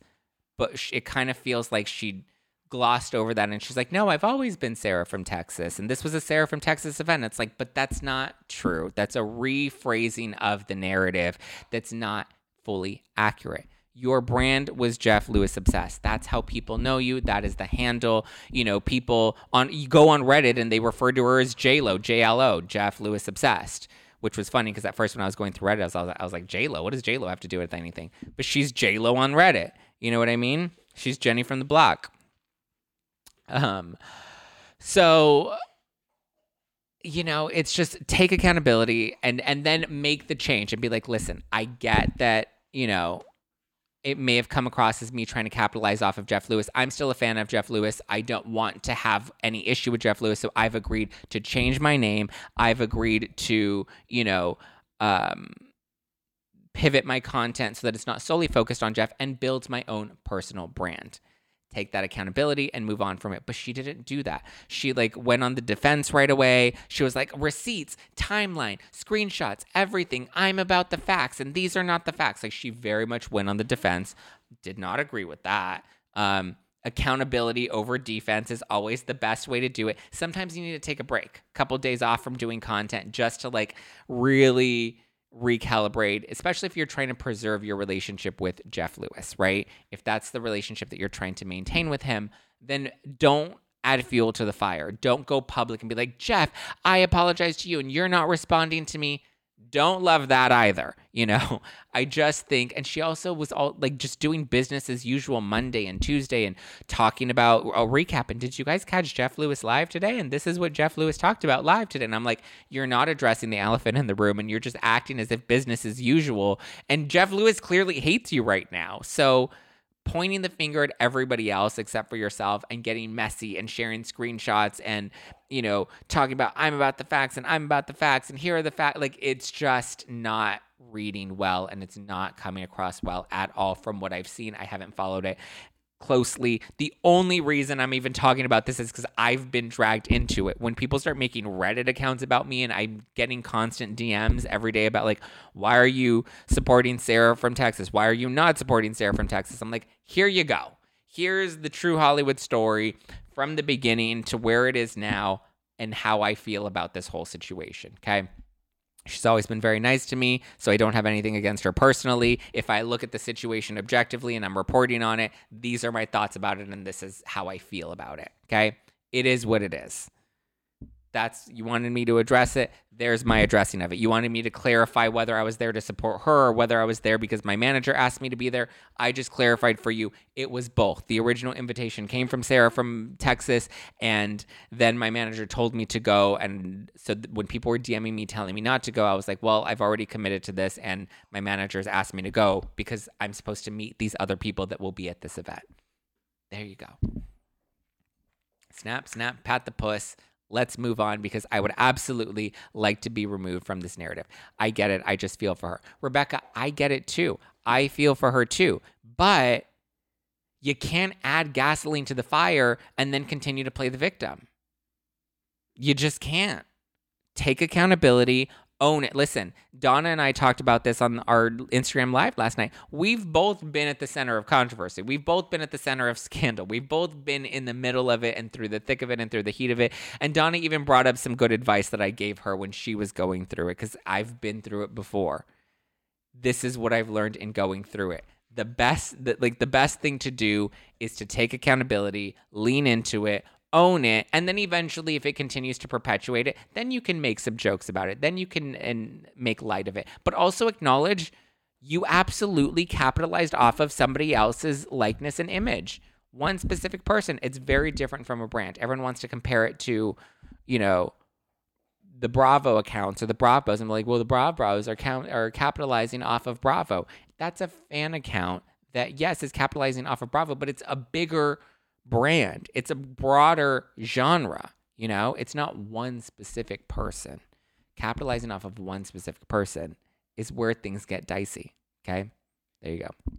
But it kind of feels like she glossed over that and she's like, No, I've always been Sarah from Texas. And this was a Sarah from Texas event. It's like, but that's not true. That's a rephrasing of the narrative that's not fully accurate. Your brand was Jeff Lewis Obsessed. That's how people know you. That is the handle. You know, people on you go on Reddit and they refer to her as JLo, JLO, Jeff Lewis Obsessed which was funny because at first when I was going through Reddit, I was, I was like, J Lo, what does J Lo have to do with anything? But she's J Lo on Reddit. You know what I mean? She's Jenny from the block. Um, so you know, it's just take accountability and and then make the change and be like, listen, I get that, you know, it may have come across as me trying to capitalize off of Jeff Lewis. I'm still a fan of Jeff Lewis. I don't want to have any issue with Jeff Lewis, so I've agreed to change my name. I've agreed to, you know, um, pivot my content so that it's not solely focused on Jeff and build my own personal brand take that accountability and move on from it. But she didn't do that. She like went on the defense right away. She was like receipts, timeline, screenshots, everything. I'm about the facts and these are not the facts. Like she very much went on the defense. Did not agree with that. Um, accountability over defense is always the best way to do it. Sometimes you need to take a break, a couple days off from doing content just to like really recalibrate, especially if you're trying to preserve your relationship with Jeff Lewis, right? If that's the relationship that you're trying to maintain with him, then don't add fuel to the fire. Don't go public and be like, Jeff, I apologize to you and you're not responding to me don't love that either. You know, I just think, and she also was all like just doing business as usual Monday and Tuesday and talking about a recap. And did you guys catch Jeff Lewis live today? And this is what Jeff Lewis talked about live today. And I'm like, you're not addressing the elephant in the room and you're just acting as if business as usual. And Jeff Lewis clearly hates you right now. So, pointing the finger at everybody else except for yourself and getting messy and sharing screenshots and you know talking about I'm about the facts and I'm about the facts and here are the facts like it's just not reading well and it's not coming across well at all from what I've seen. I haven't followed it closely. The only reason I'm even talking about this is because I've been dragged into it. When people start making Reddit accounts about me and I'm getting constant DMs every day about, like, why are you supporting Sarah from Texas? Why are you not supporting Sarah from Texas? I'm like, here you go. Here's the true Hollywood story from the beginning to where it is now and how I feel about this whole situation. Okay. She's always been very nice to me, so I don't have anything against her personally. If I look at the situation objectively and I'm reporting on it, these are my thoughts about it, and this is how I feel about it. Okay? It is what it is that's you wanted me to address it there's my addressing of it. You wanted me to clarify whether i was there to support her or whether i was there because my manager asked me to be there. I just clarified for you it was both. The original invitation came from sarah from texas and then my manager told me to go and so when people were dming me telling me not to go i was like well i've already committed to this and my manager's asked me to go because i'm supposed to meet these other people that will be at this event. There you go. Snap snap pat the puss let's move on because I would absolutely like to be removed from this narrative. I get it. I just feel for her. Rebecca, I get it too. I feel for her too. But you can't add gasoline to the fire and then continue to play the victim. You just can't. Take accountability, own it. Listen, Donna and I talked about this on our Instagram live last night. We've both been at the center of controversy. We've both been at the center of scandal. We've both been in the middle of it and through the thick of it and through the heat of it. And Donna even brought up some good advice that I gave her when she was going through it because I've been through it before. This is what I've learned in going through it. the best like the best thing to do is to take accountability, lean into it, own it, and then eventually if it continues to perpetuate it, then you can make some jokes about it. Then you can and make light of it. But also acknowledge you absolutely capitalized off of somebody else's likeness and image. One specific person. It's very different from a brand. Everyone wants to compare it to, you know, the Bravo accounts or the Bravos. I'm like, well, the Bravos are count are capitalizing off of Bravo. That's a fan account that yes is capitalizing off of Bravo, but it's a bigger brand. It's a broader genre. You know, it's not one specific person. Capitalizing off of one specific person is where things get dicey. Okay, there you go.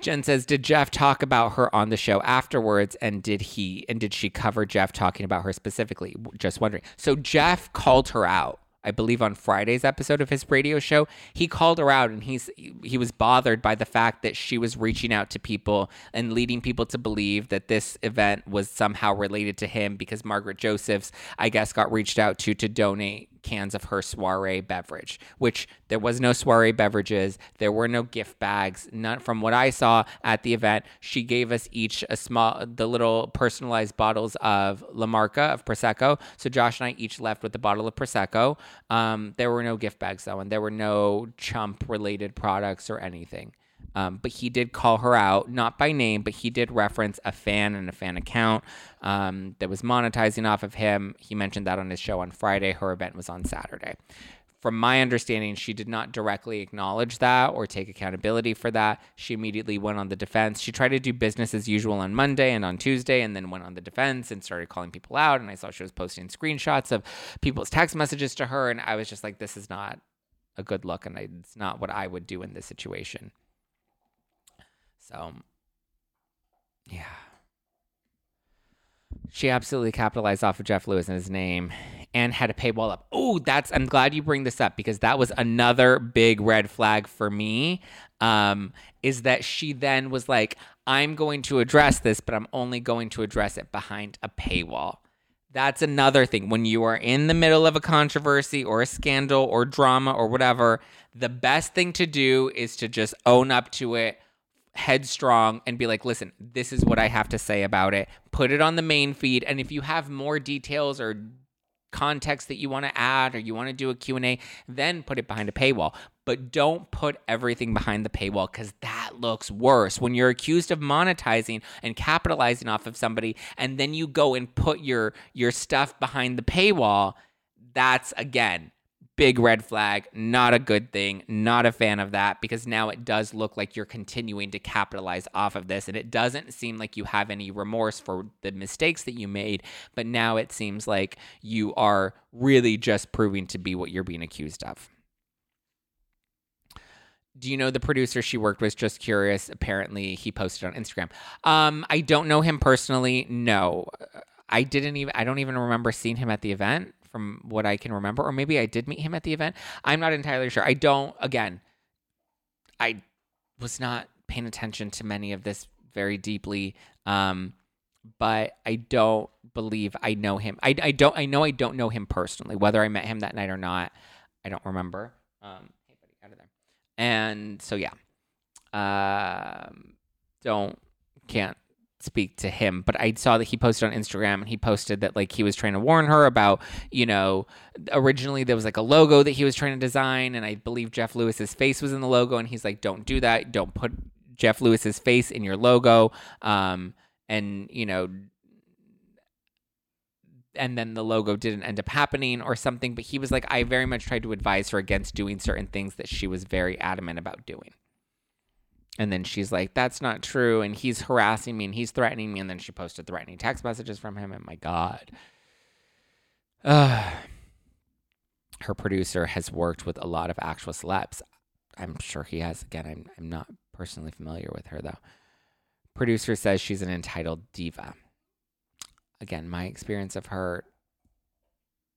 Jen says, "Did Jeff talk about her on the show afterwards, and did he and did she cover Jeff talking about her specifically?" Just wondering. So Jeff called her out. I believe on Friday's episode of his radio show, he called her out and he's he was bothered by the fact that she was reaching out to people and leading people to believe that this event was somehow related to him because Margaret Josephs, I guess, got reached out to to donate cans of her soiree beverage, which there was no soiree beverages. There were no gift bags. None from what I saw at the event. She gave us each a small, the little personalized bottles of La Marca of Prosecco. So Josh and I each left with a bottle of Prosecco. Um, there were no gift bags though, and there were no chump related products or anything. Um, but he did call her out, not by name, but he did reference a fan and a fan account um, that was monetizing off of him. He mentioned that on his show on Friday. Her event was on Saturday. From my understanding, she did not directly acknowledge that or take accountability for that. She immediately went on the defense. She tried to do business as usual on Monday and on Tuesday, and then went on the defense and started calling people out. And I saw she was posting screenshots of people's text messages to her. And I was just like, this is not a good look. And it's not what I would do in this situation. So, yeah. She absolutely capitalized off of Jeff Lewis and his name and had a paywall up. Oh, that's, I'm glad you bring this up because that was another big red flag for me. Um, is that she then was like, I'm going to address this, but I'm only going to address it behind a paywall. That's another thing. When you are in the middle of a controversy or a scandal or drama or whatever, the best thing to do is to just own up to it headstrong and be like, listen, this is what I have to say about it. Put it on the main feed. And if you have more details or context that you want to add or you want to do a Q&A, then put it behind a paywall. But don't put everything behind the paywall cuz that looks worse. When you're accused of monetizing and capitalizing off of somebody and then you go and put your your stuff behind the paywall, that's again big red flag, not a good thing, not a fan of that because now it does look like you're continuing to capitalize off of this and it doesn't seem like you have any remorse for the mistakes that you made, but now it seems like you are really just proving to be what you're being accused of. Do you know the producer she worked with? Just curious. Apparently, he posted on Instagram. Um, I don't know him personally. No, I didn't even. I don't even remember seeing him at the event from what I can remember, or maybe I did meet him at the event. I'm not entirely sure. I don't, again, I was not paying attention to many of this very deeply. Um, but I don't believe I know him. I, I don't, I know I don't know him personally, whether I met him that night or not. I don't remember. Um, hey buddy, out of there. And so, yeah, um, don't, can't speak to him, but I saw that he posted on Instagram and he posted that like he was trying to warn her about, you know, originally there was like a logo that he was trying to design and I believe Jeff Lewis's face was in the logo and he's like don't do that. Don't put Jeff Lewis's face in your logo. Um and you know and then the logo didn't end up happening or something, but he was like I very much tried to advise her against doing certain things that she was very adamant about doing. And then she's like, that's not true. And he's harassing me and he's threatening me. And then she posted threatening text messages from him. And my God. Uh, her producer has worked with a lot of actual celebs. I'm sure he has. Again, I'm, I'm not personally familiar with her, though. Producer says she's an entitled diva. Again, my experience of her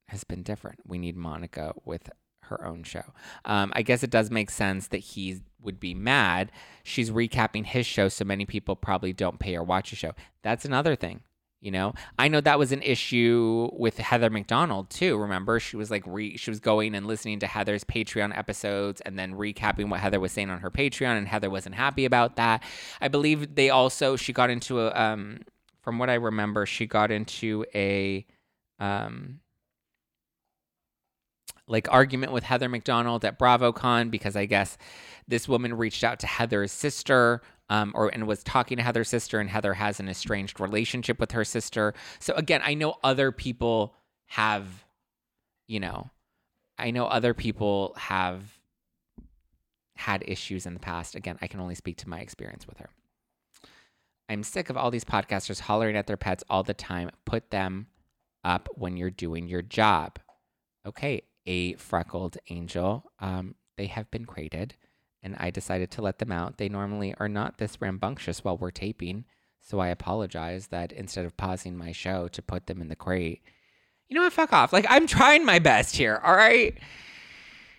has been different. We need Monica with her own show. Um, I guess it does make sense that he would be mad. She's recapping his show, so many people probably don't pay or watch a show. That's another thing. You know, I know that was an issue with Heather McDonald too. Remember, she was like re- she was going and listening to Heather's Patreon episodes and then recapping what Heather was saying on her Patreon, and Heather wasn't happy about that. I believe they also she got into a um, from what I remember, she got into a um, like argument with Heather McDonald at BravoCon because I guess this woman reached out to Heather's sister um, or and was talking to Heather's sister, and Heather has an estranged relationship with her sister. So again, I know other people have, you know, I know other people have had issues in the past. Again, I can only speak to my experience with her. I'm sick of all these podcasters hollering at their pets all the time. Put them up when you're doing your job. Okay, a freckled angel. Um, they have been crated and I decided to let them out. They normally are not this rambunctious while we're taping, so I apologize that instead of pausing my show to put them in the crate, you know what? Fuck off. Like, I'm trying my best here, all right?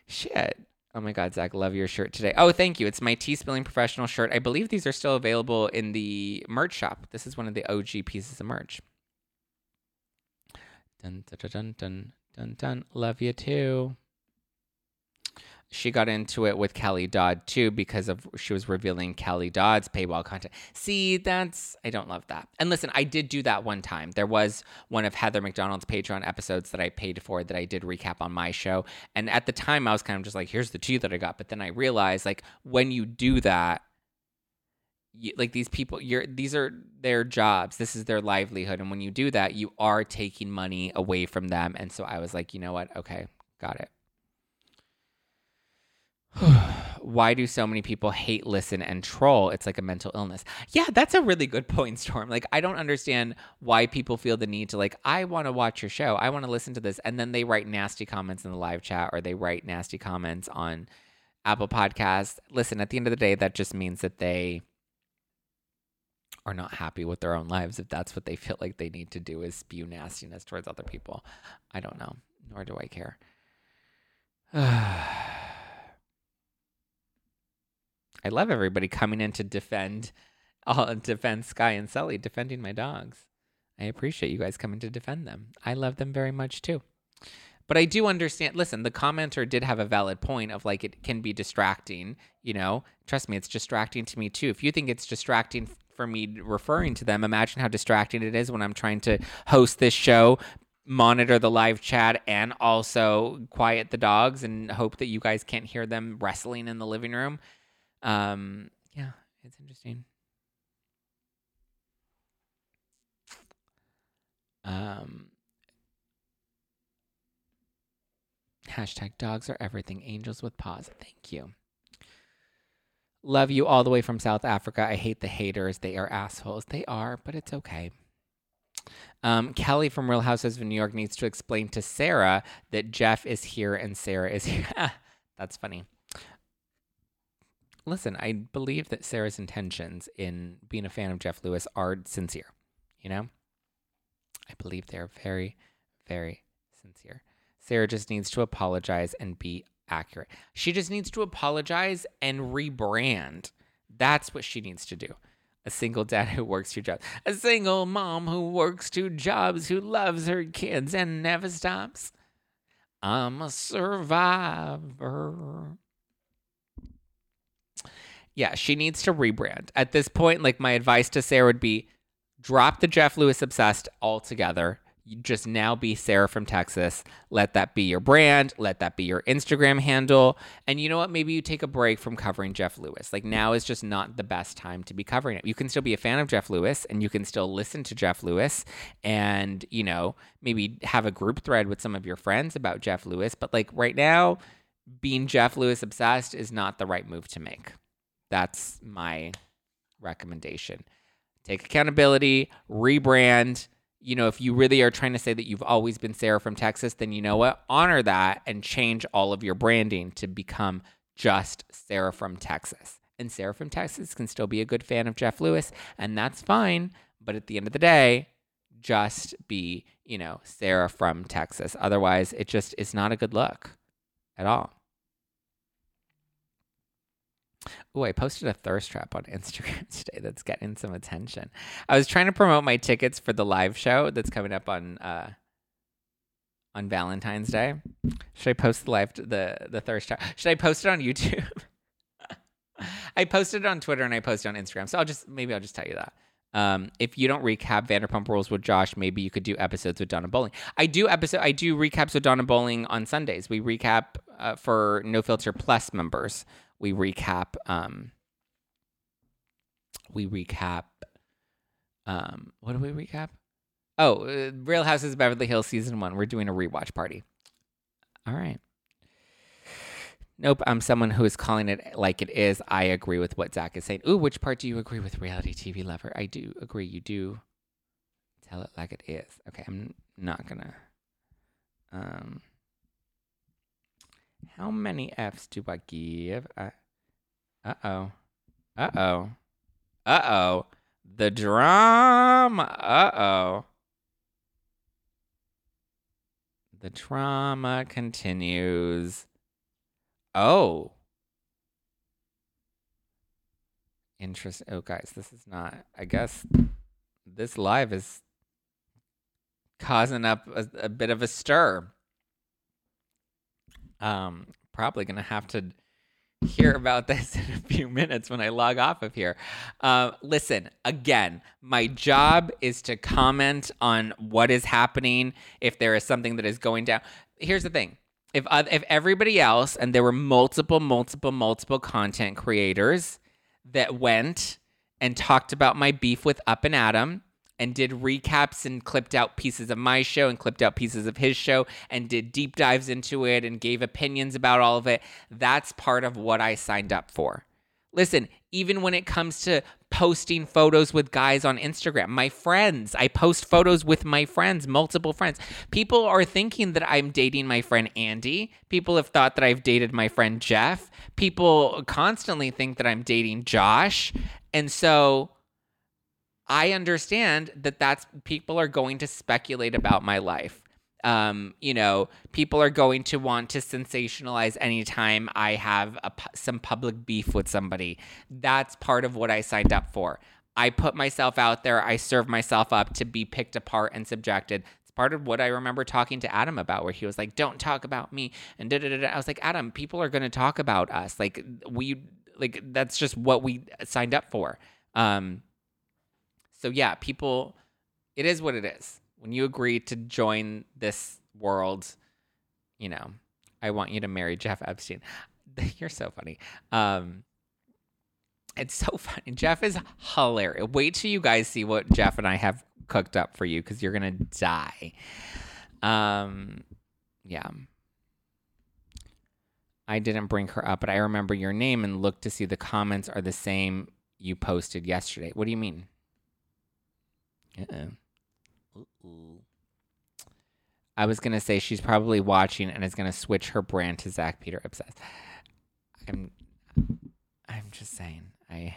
Shit. Oh my God, Zack, love your shirt today. Oh, thank you. It's my tea spilling professional shirt. I believe these are still available in the merch shop. This is one of the OG pieces of merch. Dun dun dun dun dun dun. Love you too she got into it with Kelly Dodd too because of she was revealing Kelly Dodd's paywall content. See, that's I don't love that. And listen, I did do that one time. There was one of Heather McDonald's Patreon episodes that I paid for that I did recap on my show. And at the time I was kind of just like, here's the tea that I got. But then I realized like when you do that, like these people you're these are their jobs this is their livelihood and when you do that you are taking money away from them and so i was like you know what okay got it why do so many people hate, listen, and troll? It's like a mental illness. Yeah, that's a really good point, Storm. Like, I don't understand why people feel the need to, like, I want to watch your show. I want to listen to this. And then they write nasty comments in the live chat or they write nasty comments on Apple podcast Listen, at the end of the day, that just means that they are not happy with their own lives if that's what they feel like they need to do is spew nastiness towards other people. I don't know, nor do I care. I love everybody coming in to defend, uh, defend Sky and Sully, defending my dogs. I appreciate you guys coming to defend them. I love them very much too. But I do understand. Listen, the commenter did have a valid point of like it can be distracting. You know, trust me, it's distracting to me too. If you think it's distracting for me referring to them, imagine how distracting it is when I'm trying to host this show, monitor the live chat, and also quiet the dogs and hope that you guys can't hear them wrestling in the living room. Um, yeah, it's interesting. Um, hashtag dogs are everything, angels with paws. Thank you. Love you all the way from South Africa. I hate the haters. They are assholes. They are, but it's okay. Um, Kelly from Real Houses of New York needs to explain to Sarah that Jeff is here and Sarah is here. That's funny listen, I believe that Sarah's intentions in being a fan of Jeff Lewis are sincere. You know, I believe they're very, very sincere. Sarah just needs to apologize and be accurate. She just needs to apologize and rebrand. That's what she needs to do. A single dad who works two jobs. A single mom who works two jobs, who loves her kids and never stops. I'm a survivor yeah, she needs to rebrand. At this point, like my advice to Sarah would be drop the Jeff Lewis obsessed altogether. Just now be Sarah from Texas. Let that be your brand. Let that be your Instagram handle. And you know what? Maybe you take a break from covering Jeff Lewis. Like now is just not the best time to be covering it. You can still be a fan of Jeff Lewis and you can still listen to Jeff Lewis and, you know, maybe have a group thread with some of your friends about Jeff Lewis. But like right now, being Jeff Lewis obsessed is not the right move to make. That's my recommendation. Take accountability, rebrand. You know, if you really are trying to say that you've always been Sarah from Texas, then you know what? Honor that and change all of your branding to become just Sarah from Texas. And Sarah from Texas can still be a good fan of Jeff Lewis, and that's fine. But at the end of the day, just be, you know, Sarah from Texas. Otherwise, it just is not a good look at all. Oh, I posted a thirst trap on Instagram today that's getting some attention. I was trying to promote my tickets for the live show that's coming up on uh on Valentine's Day. Should I post the live the the thirst trap? Should I post it on YouTube? I posted it on Twitter and I posted on Instagram. So I'll just maybe I'll just tell you that. Um, if you don't recap Vanderpump Rules with Josh, maybe you could do episodes with Donna Bowling. I do episode. I do recaps with Donna Bowling on Sundays. We recap uh, for No Filter Plus members. We recap. Um, we recap. Um, what do we recap? Oh, uh, Real Houses of Beverly Hills season one. We're doing a rewatch party. All right. Nope, I'm someone who is calling it like it is. I agree with what Zack is saying. Ooh, which part do you agree with, reality TV lover? I do agree. You do tell it like it is. Okay, I'm not gonna. Um, how many F's do I give? Uh oh. Uh oh. Uh oh. The drama. Uh oh. The drama continues. Oh. Interest. Oh, guys, this is not. I guess this live is causing up a, a bit of a stir. Um, probably gonna have to hear about this in a few minutes when I log off of here. Uh, listen, again, my job is to comment on what is happening. If there is something that is going down, here's the thing: if uh, if everybody else and there were multiple multiple multiple content creators that went and talked about my beef with Up and Adam and did recaps and clipped out pieces of my show and clipped out pieces of his show and did deep dives into it and gave opinions about all of it that's part of what I signed up for listen even when it comes to posting photos with guys on Instagram. My friends, I post photos with my friends, multiple friends. People are thinking that I'm dating my friend Andy. People have thought that I've dated my friend Jeff. People constantly think that I'm dating Josh. And so I understand that that's people are going to speculate about my life um, you know, people are going to want to sensationalize anytime I have a, some public beef with somebody. That's part of what I signed up for. I put myself out there, I serve myself up to be picked apart and subjected. It's part of what I remember talking to Adam about, where he was like, Don't talk about me. And da da da. I was like, Adam, people are going to talk about us. Like, we, like, that's just what we signed up for. Um, so yeah, people, it is what it is when you agree to join this world, you know, I want you to marry Jeff Epstein. You're so funny. Um, it's so funny. Jeff is hilarious. Wait till you guys see what Jeff and I have cooked up for you because you're gonna die. Um, yeah. I didn't bring her up, but I remember your name and looked to see the comments are the same you posted yesterday. What do you mean? Uh-oh. I was gonna say she's probably watching and is gonna switch her brand to Zack Peter Obsessed. I'm, I'm just saying. I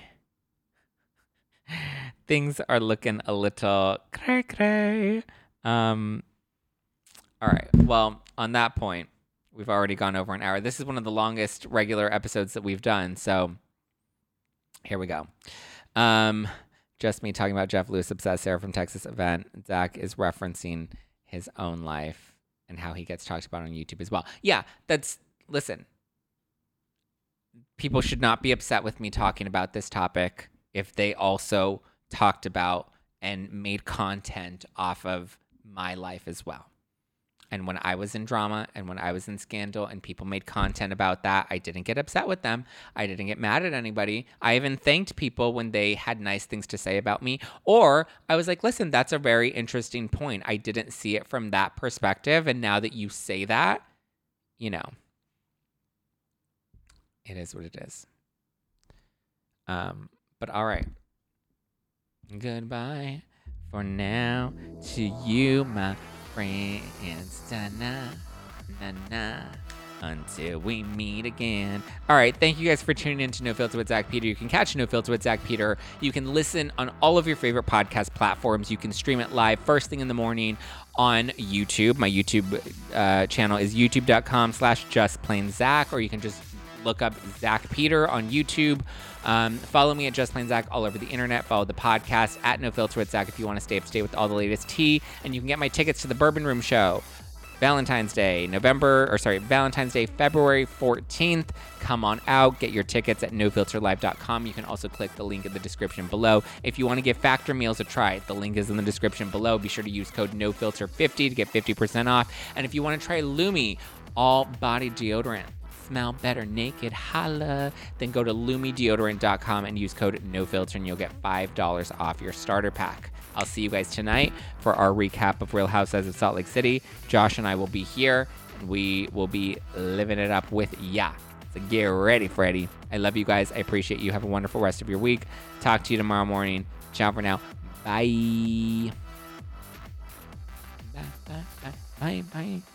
things are looking a little cray cray. Um. All right. Well, on that point, we've already gone over an hour. This is one of the longest regular episodes that we've done. So here we go. Um just me talking about Jeff Lewis Obsessed Sarah from Texas event. Zack is referencing his own life and how he gets talked about on YouTube as well. Yeah, that's listen. People should not be upset with me talking about this topic if they also talked about and made content off of my life as well. And when I was in drama and when I was in scandal and people made content about that, I didn't get upset with them. I didn't get mad at anybody. I even thanked people when they had nice things to say about me. Or I was like, listen, that's a very interesting point. I didn't see it from that perspective. And now that you say that, you know, it is what it is. Um, but all right. Goodbye for now to you, my friends. Na, na na. Until we meet again. All right. Thank you guys for tuning in to No Filter with Zack Peter. You can catch No Filter with Zack Peter. You can listen on all of your favorite podcast platforms. You can stream it live first thing in the morning on YouTube. My YouTube uh, channel is youtube.com slash just plain Zack, or you can just look up Zack Peter on YouTube. Um, follow me at Just Plain Zack all over the internet. Follow the podcast at No Filter with Zack if you want to stay up to date with all the latest tea. And you can get my tickets to the Bourbon Room show. Valentine's Day, November, or sorry, Valentine's Day, February 14th. Come on out, get your tickets at nofilterlive.com. You can also click the link in the description below. If you want to give Factor Meals a try, the link is in the description below. Be sure to use code NOFILTER50 to get 50% off. And if you want to try Lume, all body deodorant, smell better naked, holla, then go to lumedeodorant.com and use code NOFILTER and you'll get $5 off your starter pack. I'll see you guys tonight for our recap of Real Housewives of Salt Lake City. Josh and I will be here and we will be living it up with ya. So get ready, Freddie. I love you guys. I appreciate you. Have a wonderful rest of your week. Talk to you tomorrow morning. Ciao for now. Bye. Bye, bye, bye, bye, bye.